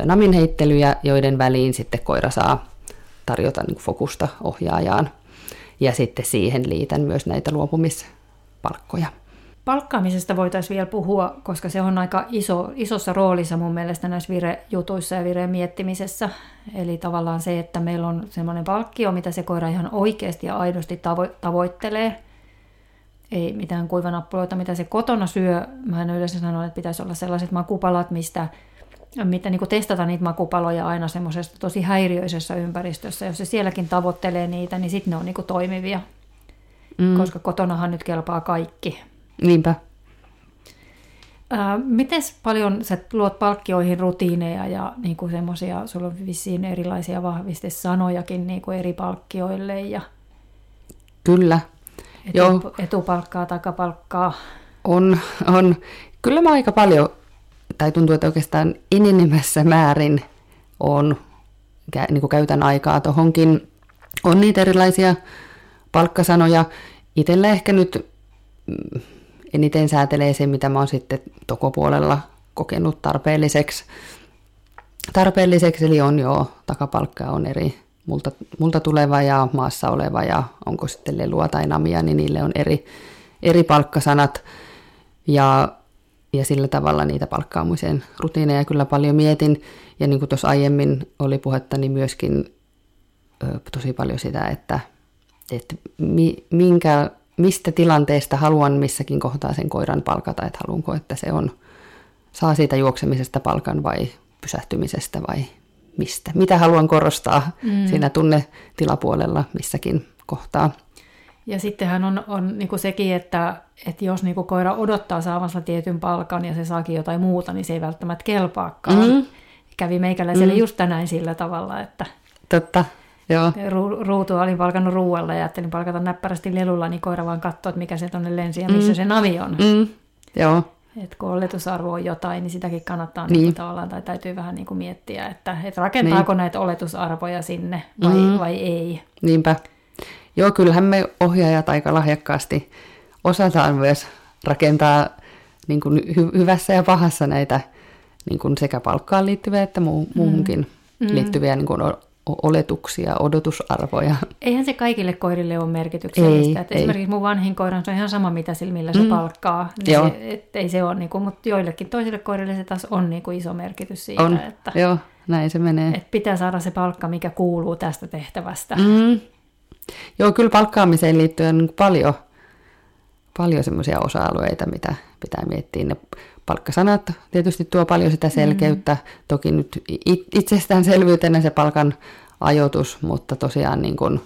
Speaker 3: namin heittelyjä, joiden väliin sitten koira saa tarjota niin fokusta ohjaajaan. Ja sitten siihen liitän myös näitä luopumispalkkoja.
Speaker 2: Palkkaamisesta voitaisiin vielä puhua, koska se on aika iso, isossa roolissa mun mielestä näissä virejutuissa ja vireen miettimisessä. Eli tavallaan se, että meillä on semmoinen palkkio, mitä se koira ihan oikeasti ja aidosti tavo- tavoittelee. Ei mitään kuivanappuloita, mitä se kotona syö. Mä en yleensä sano, että pitäisi olla sellaiset makupalat, mistä mitä niin testata niitä makupaloja aina semmoisessa tosi häiriöisessä ympäristössä. Jos se sielläkin tavoittelee niitä, niin sitten ne on niin toimivia. Mm. Koska kotonahan nyt kelpaa kaikki.
Speaker 3: Niinpä.
Speaker 2: Miten paljon sä luot palkkioihin rutiineja ja niin kuin semmoisia, sulla on vissiin erilaisia vahvistesanojakin niin kuin eri palkkioille ja
Speaker 3: Kyllä.
Speaker 2: Etu, Joo. Etupalkkaa, takapalkkaa.
Speaker 3: On, on. Kyllä mä aika paljon, tai tuntuu, että oikeastaan enenemässä määrin on, niin kuin käytän aikaa tuohonkin. On niitä erilaisia palkkasanoja. Itsellä ehkä nyt mm, eniten säätelee se, mitä mä oon sitten tokopuolella kokenut tarpeelliseksi. Tarpeelliseksi, eli on jo takapalkka on eri multa, multa tuleva ja maassa oleva ja onko sitten lelua tai namia, niin niille on eri, eri palkkasanat. Ja, ja sillä tavalla niitä palkkaamisen rutiineja kyllä paljon mietin. Ja niin kuin tuossa aiemmin oli puhetta, niin myöskin ö, tosi paljon sitä, että, että mi, minkä, mistä tilanteesta haluan missäkin kohtaa sen koiran palkata, että haluanko, että se on, saa siitä juoksemisesta palkan vai pysähtymisestä vai mistä. Mitä haluan korostaa mm. siinä tunnetilapuolella missäkin kohtaa.
Speaker 2: Ja sittenhän on, on niin kuin sekin, että, että jos niin kuin koira odottaa saavansa tietyn palkan ja se saakin jotain muuta, niin se ei välttämättä kelpaakaan. Mm. Kävi meikäläiselle mm. just tänään sillä tavalla, että
Speaker 3: Totta. Joo.
Speaker 2: Ru- ruutua olin palkannut ruualla ja ajattelin palkata näppärästi lelulla, niin koira vaan katsoo, että mikä se tuonne lensi ja missä mm. se navi on.
Speaker 3: Mm. Joo.
Speaker 2: Et kun oletusarvo on jotain, niin sitäkin kannattaa niin. Niin tavallaan, tai täytyy vähän niin kuin miettiä, että, että rakentaako niin. näitä oletusarvoja sinne vai, mm. vai ei.
Speaker 3: Niinpä. Joo, kyllähän me ohjaajat aika lahjakkaasti osataan myös rakentaa niin kuin hy- hyvässä ja pahassa näitä niin kuin sekä palkkaan liittyviä että muu- muuhunkin mm. liittyviä niin kuin oletuksia, odotusarvoja.
Speaker 2: Eihän se kaikille koirille ole merkityksellistä. Ei, ei. Esimerkiksi mun vanhin koira on ihan sama, mitä sillä, millä se mm. palkkaa. Niin Joo. Se, et, ei se ole, niin kuin, mutta joillekin toisille koirille se taas on niin kuin iso merkitys siitä.
Speaker 3: On.
Speaker 2: Että,
Speaker 3: Joo, näin se menee.
Speaker 2: Että pitää saada se palkka, mikä kuuluu tästä tehtävästä.
Speaker 3: Mm. Joo, kyllä palkkaamiseen liittyen on paljon, paljon semmoisia osa-alueita, mitä pitää miettiä. Ne palkkasanat tietysti tuo paljon sitä selkeyttä. Mm. Toki nyt itsestäänselvyytenä se palkan ajoitus, mutta tosiaan niin kuin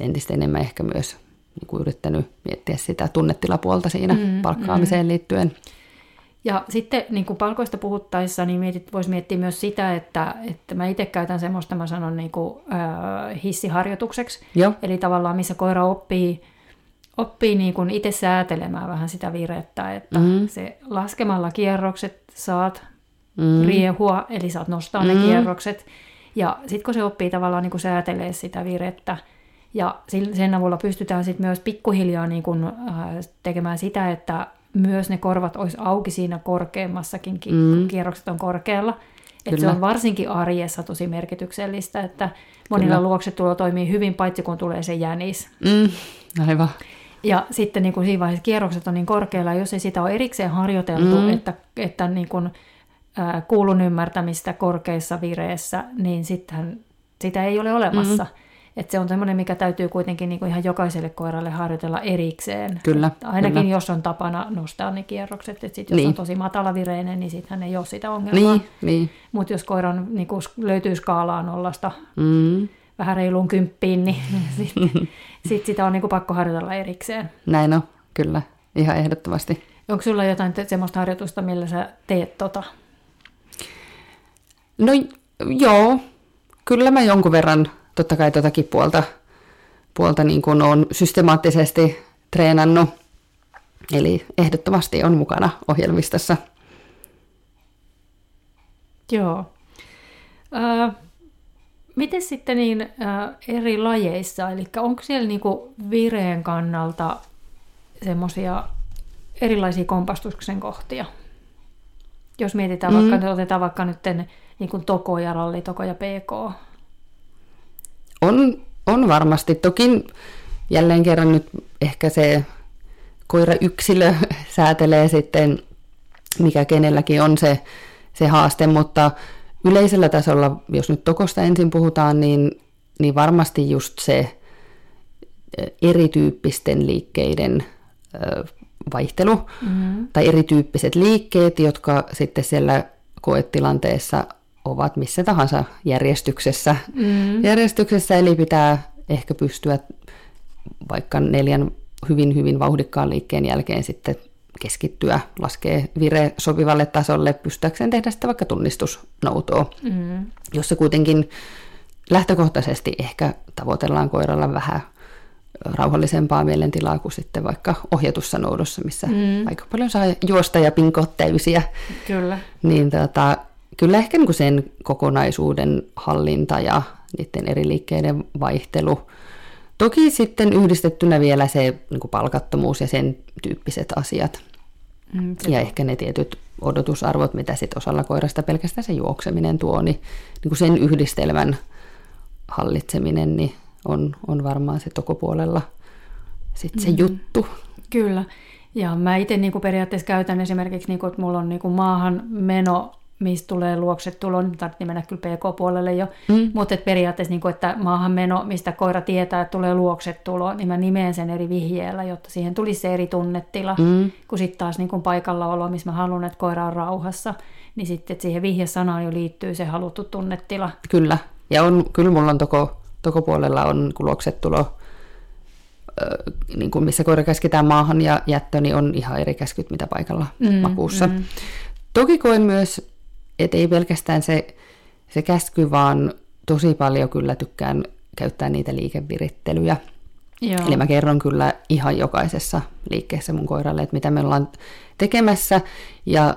Speaker 3: entistä enemmän ehkä myös niin kuin yrittänyt miettiä sitä tunnetilapuolta siinä mm, palkkaamiseen mm. liittyen.
Speaker 2: Ja sitten niin kuin palkoista puhuttaessa, niin mietit, voisi miettiä myös sitä, että, että mä itse käytän semmoista, mä sanon niin kuin, äh, hissiharjoitukseksi. Joo. Eli tavallaan missä koira oppii oppii niin kuin itse säätelemään vähän sitä virettä, että mm. se laskemalla kierrokset saat mm. riehua, eli saat nostaa mm. ne kierrokset. Ja sitten kun se oppii tavallaan niin kuin säätelee sitä virettä, ja sen avulla pystytään sitten myös pikkuhiljaa niin kuin, äh, tekemään sitä, että myös ne korvat olisi auki siinä korkeammassakin, mm. kun kierrokset on korkealla. Että se on varsinkin arjessa tosi merkityksellistä, että monilla Kyllä. luokset tulo toimii hyvin, paitsi kun tulee se jänis.
Speaker 3: Mm, aivan.
Speaker 2: Ja sitten niin kuin siinä vaiheessa kierrokset on niin korkealla, jos ei sitä ole erikseen harjoiteltu, mm. että, että niin kuin, ää, kuulun ymmärtämistä korkeissa vireissä, niin sitten sitä ei ole olemassa. Mm. Että se on semmoinen, mikä täytyy kuitenkin niin kuin ihan jokaiselle koiralle harjoitella erikseen.
Speaker 3: Kyllä.
Speaker 2: Ainakin
Speaker 3: kyllä.
Speaker 2: jos on tapana nostaa ne kierrokset. Että sit jos
Speaker 3: Niin.
Speaker 2: on tosi matalavireinen, niin sittenhän ei ole sitä ongelmaa.
Speaker 3: Niin, niin.
Speaker 2: Mutta jos koiran niin kuin löytyy skaalaa nollasta
Speaker 3: Mm.
Speaker 2: Vähän reiluun kymppiin, niin [LAUGHS] sitten sit sitä on niin kuin pakko harjoitella erikseen.
Speaker 3: Näin on, kyllä. Ihan ehdottomasti.
Speaker 2: Onko sulla jotain te- semmoista harjoitusta, millä sä teet tota?
Speaker 3: No joo, kyllä mä jonkun verran totta kai totakin puolta, puolta niin kuin on systemaattisesti treenannut. Eli ehdottomasti on mukana ohjelmistossa.
Speaker 2: Joo. Öö, miten sitten niin ö, eri lajeissa, eli onko siellä niinku vireen kannalta semmoisia erilaisia kompastuksen kohtia? Jos mietitään
Speaker 3: Mm.
Speaker 2: vaikka, otetaan vaikka nyt niin kuin toko ja ralli, toko ja pk.
Speaker 3: On, on varmasti. Toki jälleen kerran nyt ehkä se koira-yksilö [LAUGHS] säätelee sitten, mikä kenelläkin on se, se haaste, mutta yleisellä tasolla, jos nyt tokosta ensin puhutaan, niin, niin varmasti just se eh, erityyppisten liikkeiden vaihtelu
Speaker 2: Mm-hmm.
Speaker 3: tai erityyppiset liikkeet, jotka sitten siellä koetilanteessa ovat missä tahansa järjestyksessä.
Speaker 2: Mm.
Speaker 3: Järjestyksessä eli pitää ehkä pystyä vaikka neljän hyvin hyvin vauhdikkaan liikkeen jälkeen sitten keskittyä, laskee vire sopivalle tasolle, pystyäkseen tehdä sitä vaikka tunnistusnoutoa,
Speaker 2: Mm.
Speaker 3: jossa kuitenkin lähtökohtaisesti ehkä tavoitellaan koiralla vähän rauhallisempaa mielentilaa kuin sitten vaikka ohjatussa noudossa, missä
Speaker 2: Mm.
Speaker 3: aika paljon saa juosta ja pinkoa täysiä.
Speaker 2: Kyllä.
Speaker 3: Niin tota, kyllä ehkä niin kuin sen kokonaisuuden hallinta ja niiden eri liikkeiden vaihtelu. Toki sitten yhdistettynä vielä se niin kuin palkattomuus ja sen tyyppiset asiat.
Speaker 2: Mm.
Speaker 3: Ja ehkä ne tietyt odotusarvot, mitä sitten osalla koirasta pelkästään se juokseminen tuo, niin, niin kuin sen yhdistelmän hallitseminen niin on, on varmaan se tokopuolella sitten se
Speaker 2: Mm.
Speaker 3: juttu.
Speaker 2: Kyllä. Ja mä itse niin periaatteessa käytän esimerkiksi, niin kuin, että mulla on niin kuin maahan meno, mistä tulee luokset tulo, nyt tarvitsee mennä kyllä PK-puolelle jo,
Speaker 3: Mm.
Speaker 2: mutta et periaatteessa, niin kuin, että maahan meno, mistä koira tietää, että tulee luokset tulo, niin mä nimeen sen eri vihjeellä, jotta siihen tulisi se eri tunnetila,
Speaker 3: Mm.
Speaker 2: kun sitten taas niin kuin paikallaolo, missä mä haluan, että koira on rauhassa, niin sitten että siihen vihjesanaan jo liittyy se haluttu tunnetila.
Speaker 3: Kyllä. Ja on, kyllä mulla on toko, toko puolella on niin luoksetulo, niin kuin missä koira käsketään maahan ja jättö, niin on ihan eri käskyt, mitä paikalla mm, makuussa. Mm. Toki koen myös, että ei pelkästään se, se käsky, vaan tosi paljon kyllä tykkään käyttää niitä liikevirittelyjä.
Speaker 2: Joo.
Speaker 3: Eli mä kerron kyllä ihan jokaisessa liikkeessä mun koiralle, että mitä me ollaan tekemässä. Ja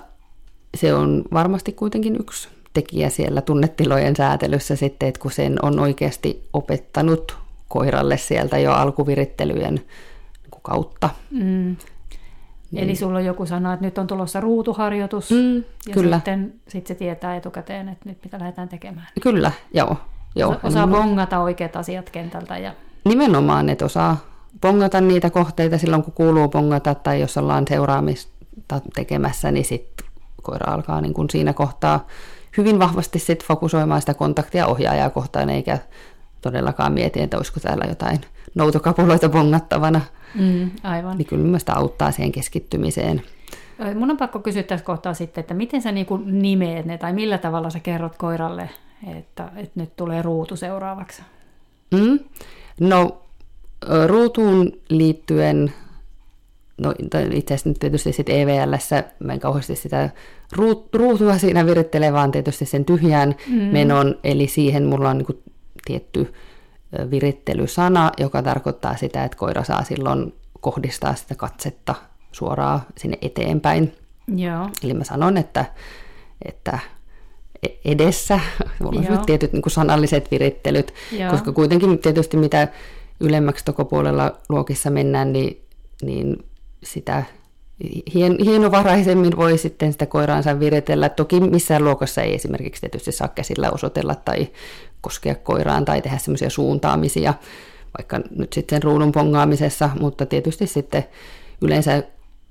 Speaker 3: se on varmasti kuitenkin yksi tekijä siellä tunnetilojen säätelyssä sitten, että kun sen on oikeasti opettanut koiralle sieltä jo alkuvirittelyjen niin kautta.
Speaker 2: Mm. Eli sulla on joku sana, että nyt on tulossa ruutuharjoitus,
Speaker 3: Mm,
Speaker 2: ja
Speaker 3: kyllä,
Speaker 2: sitten sit se tietää etukäteen, että nyt mitä lähdetään tekemään.
Speaker 3: kyllä, joo. joo.
Speaker 2: Osa- Osaa bongata oikeat asiat kentältä. Ja...
Speaker 3: Nimenomaan, että osaa pongata niitä kohteita silloin, kun kuuluu pongata, tai jos ollaan seuraamista tekemässä, niin sitten koira alkaa niin kuin siinä kohtaa hyvin vahvasti sit fokusoimaan sitä kontaktia ohjaajaa kohtaan, eikä todellakaan mieti, että olisiko täällä jotain noutokapuloita bongattavana.
Speaker 2: Mm, aivan.
Speaker 3: Niin kyllä mielestäni auttaa siihen keskittymiseen.
Speaker 2: Mun on pakko kysyä tässä kohtaa sitten, että miten sä niin nimeet ne, tai millä tavalla sä kerrot koiralle, että, että nyt tulee ruutu seuraavaksi?
Speaker 3: Mm. No ruutuun liittyen, no itse asiassa nyt tietysti sitten EVLssä, mä en kauheasti sitä ruut- ruutua siinä virittele, vaan tietysti sen tyhjään mm. menon, eli siihen mulla on niin tietty virittelysana, joka tarkoittaa sitä, että koira saa silloin kohdistaa sitä katsetta suoraan sinne eteenpäin.
Speaker 2: Joo.
Speaker 3: Eli mä sanon, että, että e- edessä, mulla on
Speaker 2: Joo.
Speaker 3: nyt tietyt niin kuin sanalliset virittelyt,
Speaker 2: Joo.
Speaker 3: koska kuitenkin tietysti mitä ylemmäksi tokopuolella luokissa mennään, niin, niin sitä hien, hienovaraisemmin voi sitten sitä koiraansa viritellä. Toki missään luokassa ei esimerkiksi tietysti saa käsillä osoitella tai koskea koiraan tai tehdä semmoisia suuntaamisia vaikka nyt sitten ruudun pongaamisessa, mutta tietysti sitten yleensä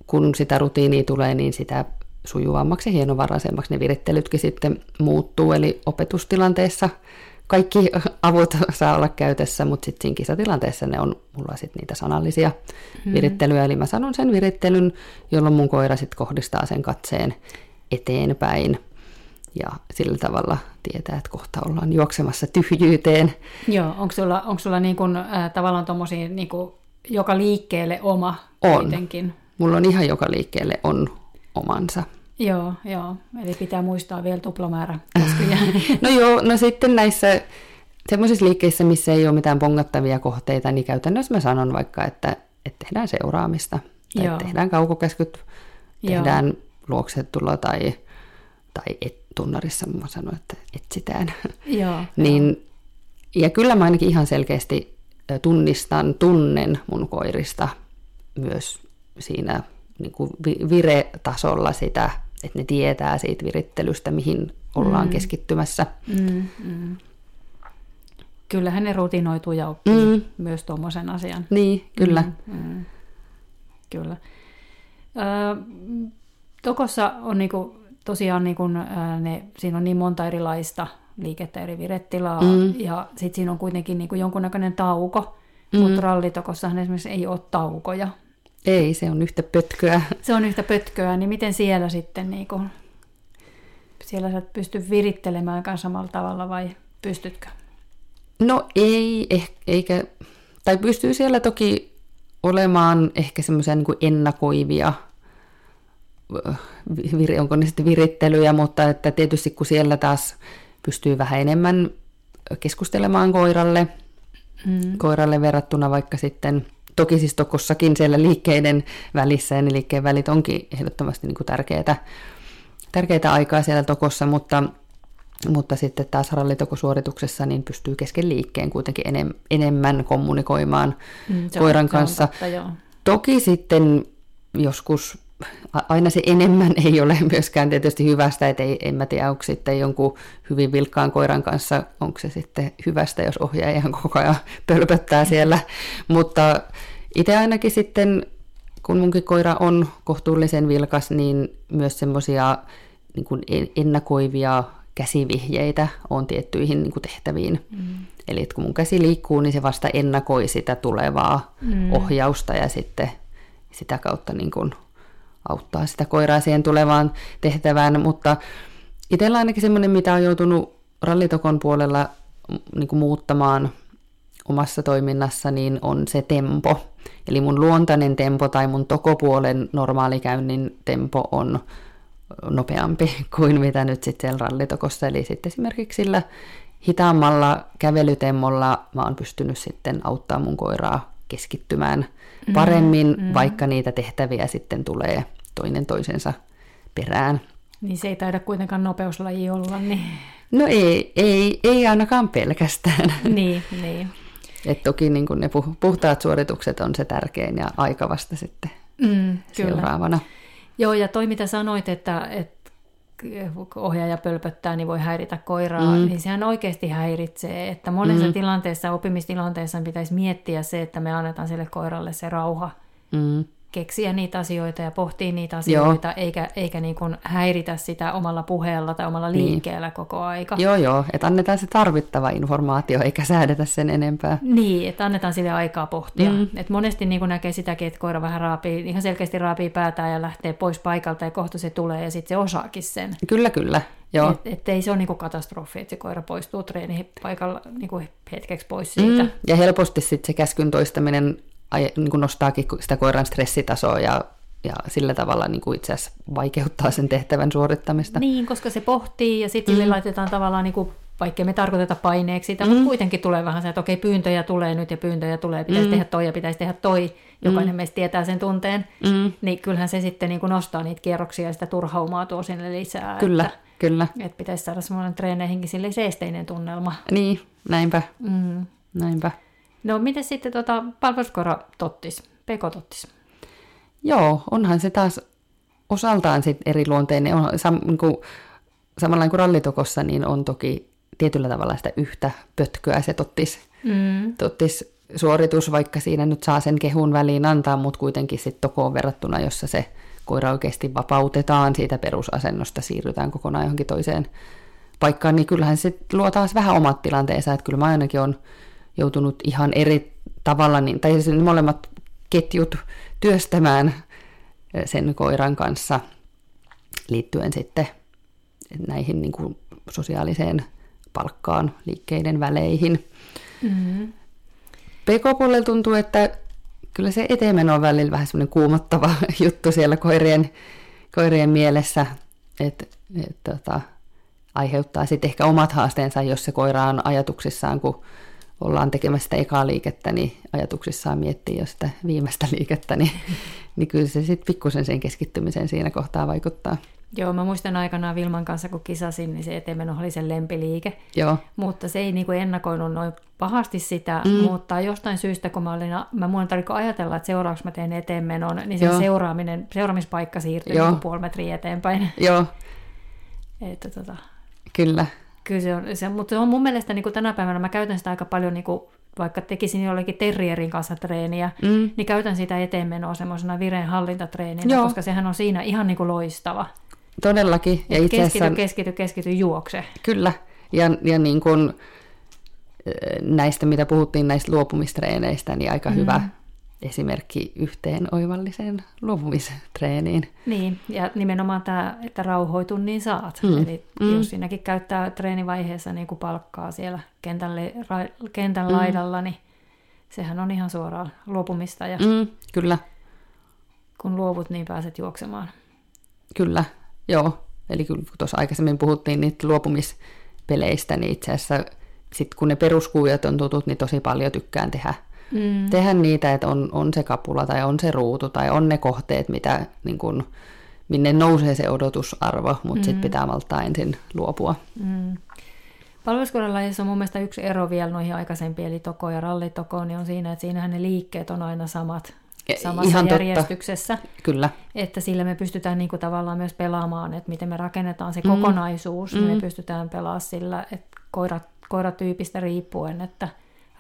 Speaker 3: kun sitä rutiinia tulee, niin sitä sujuvammaksi ja hienovaraisemmaksi ne virittelytkin sitten muuttuu, eli opetustilanteessa kaikki [LAUGHS] avut [LAUGHS] saa olla käytössä, mutta sitten siinä kisatilanteessa ne on mulla sitten niitä sanallisia hmm. virittelyjä, eli mä sanon sen virittelyn, jolloin mun koira sitten kohdistaa sen katseen eteenpäin ja sillä tavalla tietää, että kohta ollaan juoksemassa tyhjyyteen.
Speaker 2: Joo, onko sulla, onko sulla niin kuin, äh, tavallaan tuommoisia niin joka liikkeelle oma
Speaker 3: on. kuitenkin? Mulla on ihan joka liikkeelle on omansa.
Speaker 2: Joo, joo. Eli pitää muistaa vielä tuplamäärä [LAUGHS]
Speaker 3: No joo, no sitten näissä semmoisissa liikkeissä, missä ei ole mitään pongattavia kohteita, niin käytännössä mä sanon vaikka, että, että tehdään seuraamista. Tai joo. tehdään kaukokäskyt, tehdään joo. luoksetulo tai, tai et, tunnarissa mä sanon, että etsitään.
Speaker 2: Joo, [LAUGHS]
Speaker 3: niin, joo. Ja kyllä mä ainakin ihan selkeästi tunnistan, tunnen mun koirista myös siinä niin kuin vire-tasolla sitä, että ne tietää siitä virittelystä, mihin ollaan mm. keskittymässä. Mm, mm.
Speaker 2: Kyllähän ne rutinoituu ja oppii mm. myös tuommoisen asian.
Speaker 3: Niin, kyllä. Mm,
Speaker 2: mm. Kyllä. Ö, Tokossa on niinku, tosiaan niinku, ne, siinä on niin monta erilaista liikettä eri virettilaa, mm. ja sitten siinä on kuitenkin niinku jonkunnäköinen tauko, mm. mutta rallitokossahan esimerkiksi ei ole taukoja.
Speaker 3: Ei, se on yhtä pötköä.
Speaker 2: Se on yhtä pötköä, niin miten siellä sitten, niin kuin, siellä sä et pysty virittelemään samalla tavalla vai pystytkö?
Speaker 3: No ei, eh, eikä, tai pystyy siellä toki olemaan ehkä semmoisia niin ennakoivia, onko ne sitten virittelyjä, mutta että tietysti kun siellä taas pystyy vähän enemmän keskustelemaan koiralle, mm. koiralle verrattuna vaikka sitten Toki siis Tokossakin siellä liikkeiden välissä, ja ne liikkeen välit onkin ehdottomasti niin kuin tärkeää, tärkeää aikaa siellä Tokossa, mutta, mutta sitten taas rallitokosuorituksessa niin pystyy kesken liikkeen kuitenkin enem, enemmän kommunikoimaan mm, koiran on, kanssa. Totta, Toki sitten joskus aina se enemmän ei ole myöskään tietysti hyvästä, että ei, en mä tiedä, onko sitten jonkun hyvin vilkkaan koiran kanssa, onko se sitten hyvästä, jos ohjaaja ihan koko ajan [LAUGHS] pölpöttää siellä, mutta itse ainakin sitten, kun munkin koira on kohtuullisen vilkas, niin myös semmoisia niin ennakoivia käsivihjeitä on tiettyihin niin kuin tehtäviin. Mm. Eli että kun mun käsi liikkuu, niin se vasta ennakoi sitä tulevaa mm. ohjausta ja sitten sitä kautta niin kuin auttaa sitä koiraa siihen tulevaan tehtävään, mutta itsellä ainakin semmoinen, mitä on joutunut rallitokon puolella niin kuin muuttamaan omassa toiminnassa, niin on se tempo. Eli mun luontainen tempo tai mun tokopuolen normaalikäynnin tempo on nopeampi [LAUGHS] kuin mitä nyt sitten siellä rallitokossa. Eli sitten esimerkiksi sillä hitaammalla kävelytemmolla mä oon pystynyt sitten auttaa mun koiraa keskittymään paremmin, mm. vaikka niitä tehtäviä sitten tulee toinen toisensa perään.
Speaker 2: Niin se ei taida kuitenkaan nopeuslaji olla, niin...
Speaker 3: No ei, ei, ei ainakaan pelkästään.
Speaker 2: Niin, niin.
Speaker 3: Et toki niin ne puhtaat suoritukset on se tärkein ja aika vasta sitten mm, seuraavana. Kyllä.
Speaker 2: Joo, ja toi mitä sanoit, että, että ohjaaja pölpöttää, niin voi häiritä koiraa, mm. niin sehän oikeasti häiritsee. Että monessa mm. tilanteessa, oppimistilanteessa pitäisi miettiä se, että me annetaan sille koiralle se rauha. Mm keksiä niitä asioita ja pohtia niitä asioita, joo. eikä, eikä niin kuin häiritä sitä omalla puheella tai omalla niin. liikkeellä niin. koko aika.
Speaker 3: Joo, joo, että annetaan se tarvittava informaatio, eikä säädetä sen enempää.
Speaker 2: Niin, että annetaan sille aikaa pohtia. Mm. Et monesti niin kuin näkee sitäkin, että koira vähän raapii, ihan selkeästi raapii päätään ja lähtee pois paikalta ja kohta se tulee ja sitten se osaakin sen.
Speaker 3: Kyllä, kyllä. Joo.
Speaker 2: Et, et ei se ole niinku katastrofi, että se koira poistuu treenipaikalla niinku hetkeksi pois siitä. Mm.
Speaker 3: Ja helposti sitten se käskyn toistaminen niin kuin nostaakin sitä koiran stressitasoa ja, ja sillä tavalla niin kuin itse asiassa vaikeuttaa sen tehtävän suorittamista.
Speaker 2: Niin, koska se pohtii ja sitten mm. laitetaan tavallaan, niin kuin, vaikka me tarkoiteta paineeksi sitä, mm. mutta kuitenkin tulee vähän se, että okei, pyyntöjä tulee nyt ja pyyntöjä tulee, pitäisi mm. tehdä toi ja pitäisi tehdä toi, jokainen mm. meistä tietää sen tunteen, mm. niin kyllähän se sitten niin kuin nostaa niitä kierroksia ja sitä turhaumaa tuo sinne lisää.
Speaker 3: Kyllä,
Speaker 2: että,
Speaker 3: kyllä.
Speaker 2: Että pitäisi saada semmoinen treeneihinkin sille seesteinen tunnelma.
Speaker 3: Niin, näinpä. Mm. Näinpä.
Speaker 2: No miten sitten tota, palveluskoro tottis, pekotottis?
Speaker 3: Joo, onhan se taas osaltaan sit eri luonteinen. On, sam, niin kuin, samalla kuin rallitokossa, niin on toki tietyllä tavalla sitä yhtä pötköä se tottis, mm. tottis suoritus, vaikka siinä nyt saa sen kehun väliin antaa, mutta kuitenkin sitten tokoon verrattuna, jossa se koira oikeasti vapautetaan siitä perusasennosta, siirrytään kokonaan johonkin toiseen paikkaan, niin kyllähän se luo taas vähän omat tilanteensa, että kyllä mä ainakin on joutunut ihan eri tavalla, niin, tai siis molemmat ketjut työstämään sen koiran kanssa liittyen sitten näihin niin kuin sosiaaliseen palkkaan, liikkeiden väleihin. Mm-hmm. PK-puolella tuntuu, että kyllä se eteenmeno on välillä vähän semmoinen kuumottava [LAUGHS] juttu siellä koirien, koirien mielessä, että et, tota, aiheuttaa sitten ehkä omat haasteensa, jos se koira on ajatuksissaan, kun ollaan tekemässä sitä ekaa liikettä, niin ajatuksissaan miettii jo sitä viimeistä liikettä, niin, [LAUGHS] niin kyllä se sitten pikkusen sen keskittymiseen siinä kohtaa vaikuttaa.
Speaker 2: Joo, mä muistan aikanaan Vilman kanssa, kun kisasin, niin se eteenmeno oli sen lempiliike.
Speaker 3: Joo.
Speaker 2: Mutta se ei niinku ennakoinut noin pahasti sitä, mm. mutta jostain syystä, kun mä olin, mä muun ajatella, että seuraavaksi mä teen eteenmenon, niin se seuraaminen, seuraamispaikka siirtyi niinku puoli metriä eteenpäin.
Speaker 3: Joo.
Speaker 2: Että tota,
Speaker 3: Kyllä.
Speaker 2: Kyllä se on, se, mutta se on mun mielestä niin kuin tänä päivänä, mä käytän sitä aika paljon, niin kuin, vaikka tekisin jollekin terrierin kanssa treeniä, mm. niin käytän sitä eteenmenoa semmoisena vireen hallintatreeninä, Joo. koska sehän on siinä ihan niin kuin loistava.
Speaker 3: Todellakin.
Speaker 2: Ja itse keskity, asiassa... keskity, keskity, juokse.
Speaker 3: Kyllä. Ja, ja niin kuin näistä, mitä puhuttiin näistä luopumistreeneistä, niin aika mm. hyvä esimerkki yhteen oivalliseen luopumistreeniin.
Speaker 2: Niin, ja nimenomaan tämä, että rauhoitun niin saat. Mm. Eli mm. jos siinäkin käyttää treenivaiheessa niin kuin palkkaa siellä kentälle, ra, kentän mm. laidalla, niin sehän on ihan suoraan luopumista. Ja
Speaker 3: mm, kyllä.
Speaker 2: Kun luovut, niin pääset juoksemaan.
Speaker 3: Kyllä, joo. Eli kun tuossa aikaisemmin puhuttiin niitä luopumispeleistä, niin itse asiassa sit kun ne peruskuujat on tutut, niin tosi paljon tykkään tehdä mm. tehdä niitä, että on, on se kapula tai on se ruutu tai on ne kohteet, mitä, niin kun, minne nousee se odotusarvo, mutta mm. sitten pitää malttaa ensin luopua. Mm.
Speaker 2: Palveluskorrelajissa on mun mielestä yksi ero vielä noihin aikaisempiin, eli toko ja rallitoko, niin on siinä, että siinähän ne liikkeet on aina samat samassa Ihan järjestyksessä.
Speaker 3: Totta. Kyllä.
Speaker 2: Että sillä me pystytään niinku tavallaan myös pelaamaan, että miten me rakennetaan se mm. kokonaisuus, mm. niin me pystytään pelaamaan sillä, että koirat, koiratyypistä riippuen, että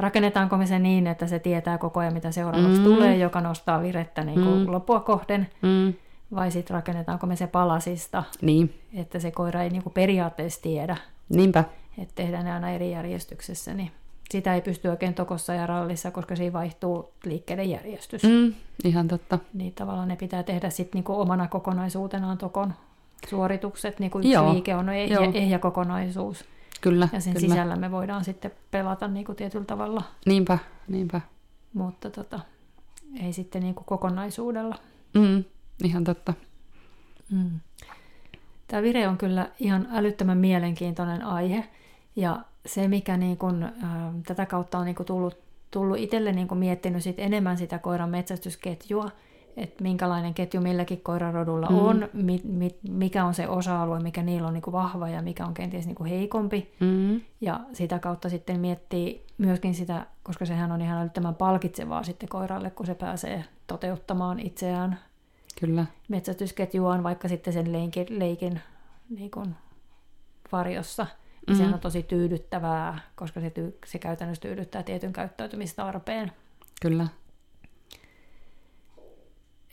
Speaker 2: rakennetaanko me se niin, että se tietää koko ajan, mitä seuraavaksi mm. tulee, joka nostaa virettä niin kuin mm. loppua kohden, mm. vai sitten rakennetaanko me se palasista,
Speaker 3: niin.
Speaker 2: että se koira ei niin kuin periaatteessa tiedä.
Speaker 3: Niinpä.
Speaker 2: Että tehdään ne aina eri järjestyksessä, niin sitä ei pysty oikein tokossa ja rallissa, koska siinä vaihtuu liikkeiden järjestys.
Speaker 3: Mm, ihan totta.
Speaker 2: Niin tavallaan ne pitää tehdä sitten niinku omana kokonaisuutenaan tokon suoritukset, niin kuin yksi liike on ehjä, ehjä kokonaisuus.
Speaker 3: Kyllä,
Speaker 2: ja sen
Speaker 3: kyllä.
Speaker 2: sisällä me voidaan sitten pelata niin kuin tietyllä tavalla.
Speaker 3: Niinpä, niinpä.
Speaker 2: Mutta tota, ei sitten niin kuin kokonaisuudella.
Speaker 3: Mm, ihan totta.
Speaker 2: Mm. Tämä vire on kyllä ihan älyttömän mielenkiintoinen aihe. Ja se, mikä niin kuin, äh, tätä kautta on niin kuin tullut, tullut itselle niin kuin miettinyt sit enemmän sitä koiran metsästysketjua, että minkälainen ketju milläkin koirarodulla mm. on, mi, mi, mikä on se osa-alue, mikä niillä on niin kuin vahva ja mikä on kenties niin kuin heikompi. Mm. Ja sitä kautta sitten miettii myöskin sitä, koska sehän on ihan älyttömän palkitsevaa sitten koiralle, kun se pääsee toteuttamaan itseään
Speaker 3: Kyllä.
Speaker 2: metsästysketjuaan, vaikka sitten sen leikin, leikin niin kuin varjossa. Mm. Sehän on tosi tyydyttävää, koska se, tyy, se käytännössä tyydyttää tietyn käyttäytymistarpeen.
Speaker 3: Kyllä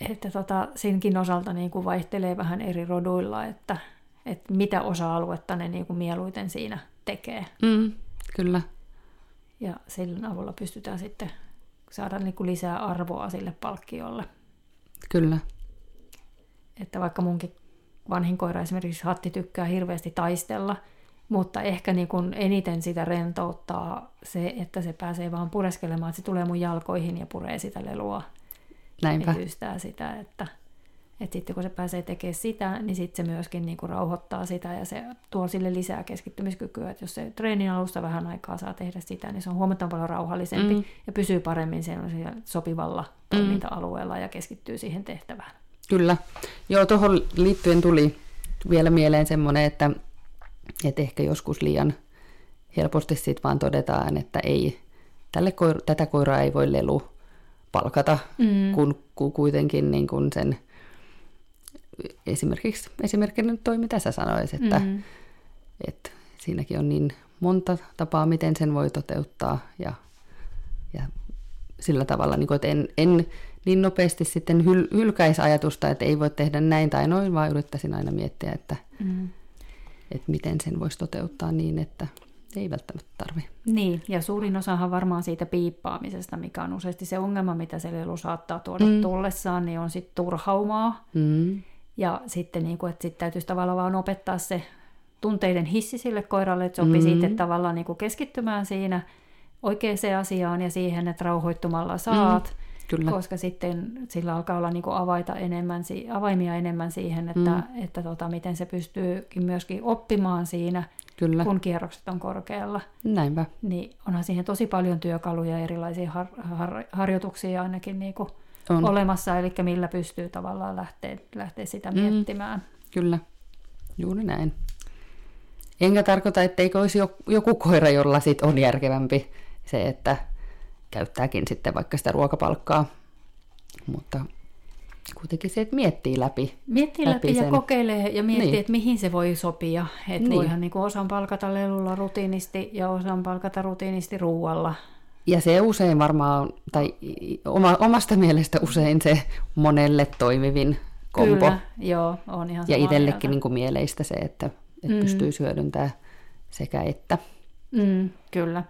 Speaker 2: että tota, senkin osalta niin kuin vaihtelee vähän eri roduilla, että, että mitä osa-aluetta ne niin kuin mieluiten siinä tekee.
Speaker 3: Mm, kyllä.
Speaker 2: Ja sillä avulla pystytään sitten saada niin kuin lisää arvoa sille palkkiolle.
Speaker 3: Kyllä.
Speaker 2: Että vaikka munkin vanhin koira esimerkiksi Hatti tykkää hirveästi taistella, mutta ehkä niin kuin eniten sitä rentouttaa se, että se pääsee vaan pureskelemaan, että se tulee mun jalkoihin ja puree sitä lelua
Speaker 3: Näinpä.
Speaker 2: Niin sitä, että, että sitten kun se pääsee tekemään sitä, niin sitten se myöskin niin kuin rauhoittaa sitä ja se tuo sille lisää keskittymiskykyä. Että jos se treenin alusta vähän aikaa saa tehdä sitä, niin se on huomattavan paljon rauhallisempi mm. ja pysyy paremmin sen sopivalla mm. toiminta-alueella ja keskittyy siihen tehtävään.
Speaker 3: Kyllä. Joo, tuohon liittyen tuli vielä mieleen semmoinen, että, että ehkä joskus liian helposti sitten vaan todetaan, että ei, tälle koira, tätä koiraa ei voi lelu palkata, mm. kun, kun kuitenkin niin kun sen esimerkiksi esimerkkinä nyt toi, mitä sä sanoisit, että, mm. että siinäkin on niin monta tapaa, miten sen voi toteuttaa ja, ja sillä tavalla, niin kuin, että en, en niin nopeasti sitten hyl, hylkäisi ajatusta, että ei voi tehdä näin tai noin, vaan yrittäisin aina miettiä, että, mm. että miten sen voisi toteuttaa niin, että ei välttämättä tarvi.
Speaker 2: Niin, ja suurin osahan varmaan siitä piippaamisesta, mikä on useasti se ongelma, mitä se lelu saattaa tuoda mm. tullessaan, niin on sitten turhaumaa. Mm. Ja sitten, niin kuin, että sit täytyisi tavallaan vaan opettaa se tunteiden hissi sille koiralle, että se oppii mm. siitä tavallaan niin kuin keskittymään siinä oikeaan asiaan ja siihen, että rauhoittumalla saat. Mm. Kyllä. koska sitten sillä alkaa olla niin kuin avaita enemmän, avaimia enemmän siihen, että, mm. että tota, miten se pystyy myöskin oppimaan siinä, Kyllä. kun kierrokset on korkealla.
Speaker 3: Näinpä.
Speaker 2: Niin onhan siihen tosi paljon työkaluja, erilaisia har, har, harjoituksia ainakin niin kuin on. olemassa, eli millä pystyy tavallaan lähteä, lähteä sitä mm. miettimään.
Speaker 3: Kyllä, juuri näin. Enkä tarkoita, etteikö olisi joku koira, jolla sit on järkevämpi se, että käyttääkin sitten vaikka sitä ruokapalkkaa. Mutta kuitenkin se, että miettii läpi.
Speaker 2: Miettii läpi, läpi ja kokeilee ja miettii, niin. että mihin se voi sopia. Että niin. voihan niin osan palkata lelulla rutiinisti ja osan palkata rutiinisti ruualla.
Speaker 3: Ja se usein varmaan, tai oma, omasta mielestä usein se monelle toimivin kompo.
Speaker 2: Kyllä, joo, on ihan
Speaker 3: Ja itsellekin niin kuin mieleistä se, että, että mm. pystyy hyödyntämään sekä että.
Speaker 2: Mm, kyllä.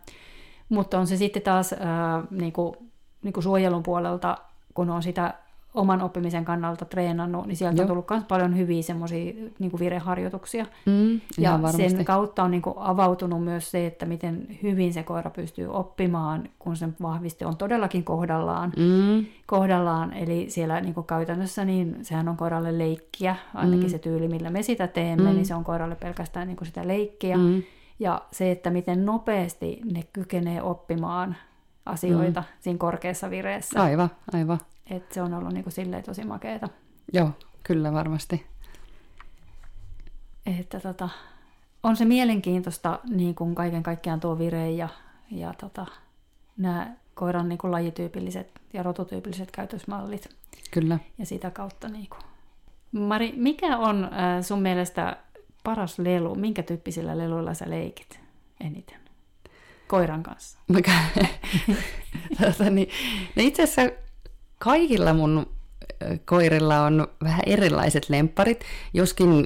Speaker 2: Mutta on se sitten taas ää, niin kuin, niin kuin suojelun puolelta, kun on sitä oman oppimisen kannalta treenannut, niin sieltä Joo. on tullut myös paljon hyviä semmoisia niin vireharjoituksia. Mm, ja varmasti. sen kautta on niin kuin avautunut myös se, että miten hyvin se koira pystyy oppimaan, kun sen vahvisti on todellakin kohdallaan. Mm. kohdallaan. Eli siellä niin kuin käytännössä niin sehän on koiralle leikkiä, ainakin mm. se tyyli, millä me sitä teemme, mm. niin se on koiralle pelkästään niin kuin sitä leikkiä. Mm. Ja se, että miten nopeasti ne kykenee oppimaan asioita mm. siinä korkeassa vireessä.
Speaker 3: Aivan, aivan.
Speaker 2: Et se on ollut niin kuin silleen tosi makeeta.
Speaker 3: Joo, kyllä varmasti.
Speaker 2: Että tota, on se mielenkiintoista niin kuin kaiken kaikkiaan tuo vire ja, ja tota, nämä koiran niin kuin lajityypilliset ja rotutyypilliset käytösmallit.
Speaker 3: Kyllä.
Speaker 2: Ja sitä kautta niin kuin. Mari, mikä on äh, sun mielestä paras lelu? Minkä tyyppisillä leluilla sä leikit eniten? Koiran kanssa. [LAUGHS]
Speaker 3: tota, niin, no itse asiassa kaikilla mun koirilla on vähän erilaiset lempparit, joskin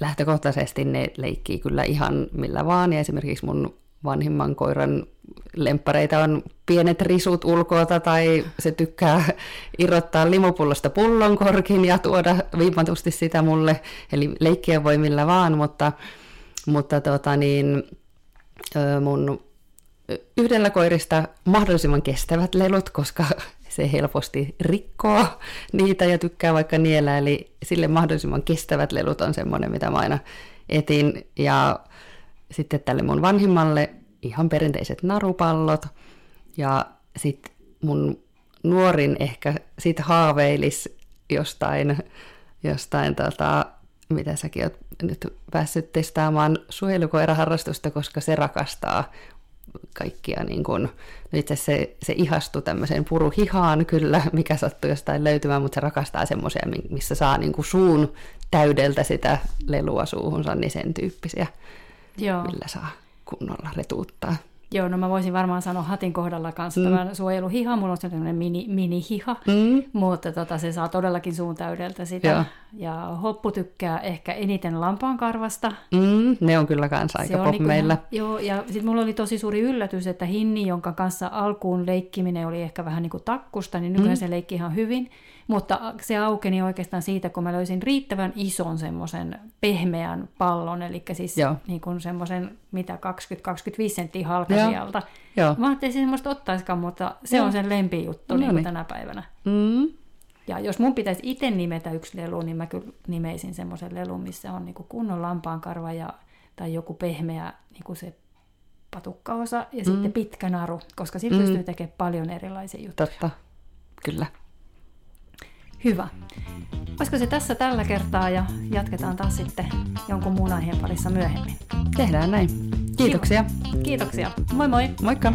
Speaker 3: lähtökohtaisesti ne leikkii kyllä ihan millä vaan. Ja esimerkiksi mun vanhimman koiran lemppareita on pienet risut ulkoota tai se tykkää irrottaa limupullosta pullonkorkin ja tuoda viimatusti sitä mulle. Eli leikkiä voi millä vaan, mutta, mutta tota niin, mun yhdellä koirista mahdollisimman kestävät lelut, koska se helposti rikkoo niitä ja tykkää vaikka niellä, eli sille mahdollisimman kestävät lelut on semmoinen, mitä mä aina etin. Ja sitten tälle mun vanhimmalle ihan perinteiset narupallot, ja sitten mun nuorin ehkä sit haaveilis jostain, jostain tota, mitä säkin oot nyt päässyt testaamaan suojelukoiraharrastusta, koska se rakastaa kaikkia, niin kun, no itse se, se ihastui tämmöiseen puruhihaan kyllä, [LAUGHS] mikä sattui jostain löytymään, mutta se rakastaa semmoisia, missä saa niin suun täydeltä sitä lelua suuhunsa, niin sen tyyppisiä Joo. kyllä saa kunnolla retuuttaa.
Speaker 2: Joo, no mä voisin varmaan sanoa hatin kohdalla kanssa mm. tämän suojeluhiha. Mulla on sellainen mini, mini-hiha, mm. mutta tota, se saa todellakin suun täydeltä sitä. Joo. Ja hoppu tykkää ehkä eniten lampaan karvasta.
Speaker 3: Mm, ne on kyllä kanssa aika pop niinku meillä. Ihan,
Speaker 2: joo, ja sitten mulla oli tosi suuri yllätys, että Hinni, jonka kanssa alkuun leikkiminen oli ehkä vähän niin kuin takkusta, niin nykyään mm. se leikki ihan hyvin. Mutta se aukeni oikeastaan siitä, kun mä löysin riittävän ison semmoisen pehmeän pallon, eli siis niin kuin semmoisen mitä 20-25 senttiä halkasijalta. Joo. Mä ajattelin, että semmoista ottaisikaan, mutta se Joo. on sen lempijuttu no niin niin. tänä päivänä. Mm. Ja jos mun pitäisi itse nimetä yksi lelu, niin mä kyllä nimeisin semmoisen lelun, missä on niinku kunnon lampaankarva ja, tai joku pehmeä niinku se patukkaosa ja mm. sitten pitkä naru, koska sillä mm. pystyy tekemään paljon erilaisia juttuja.
Speaker 3: Totta, kyllä.
Speaker 2: Hyvä. Olisiko se tässä tällä kertaa ja jatketaan taas sitten jonkun muun aiheen parissa myöhemmin.
Speaker 3: Tehdään näin. Kiitoksia.
Speaker 2: Kiitoksia. Moi moi.
Speaker 3: Moikka.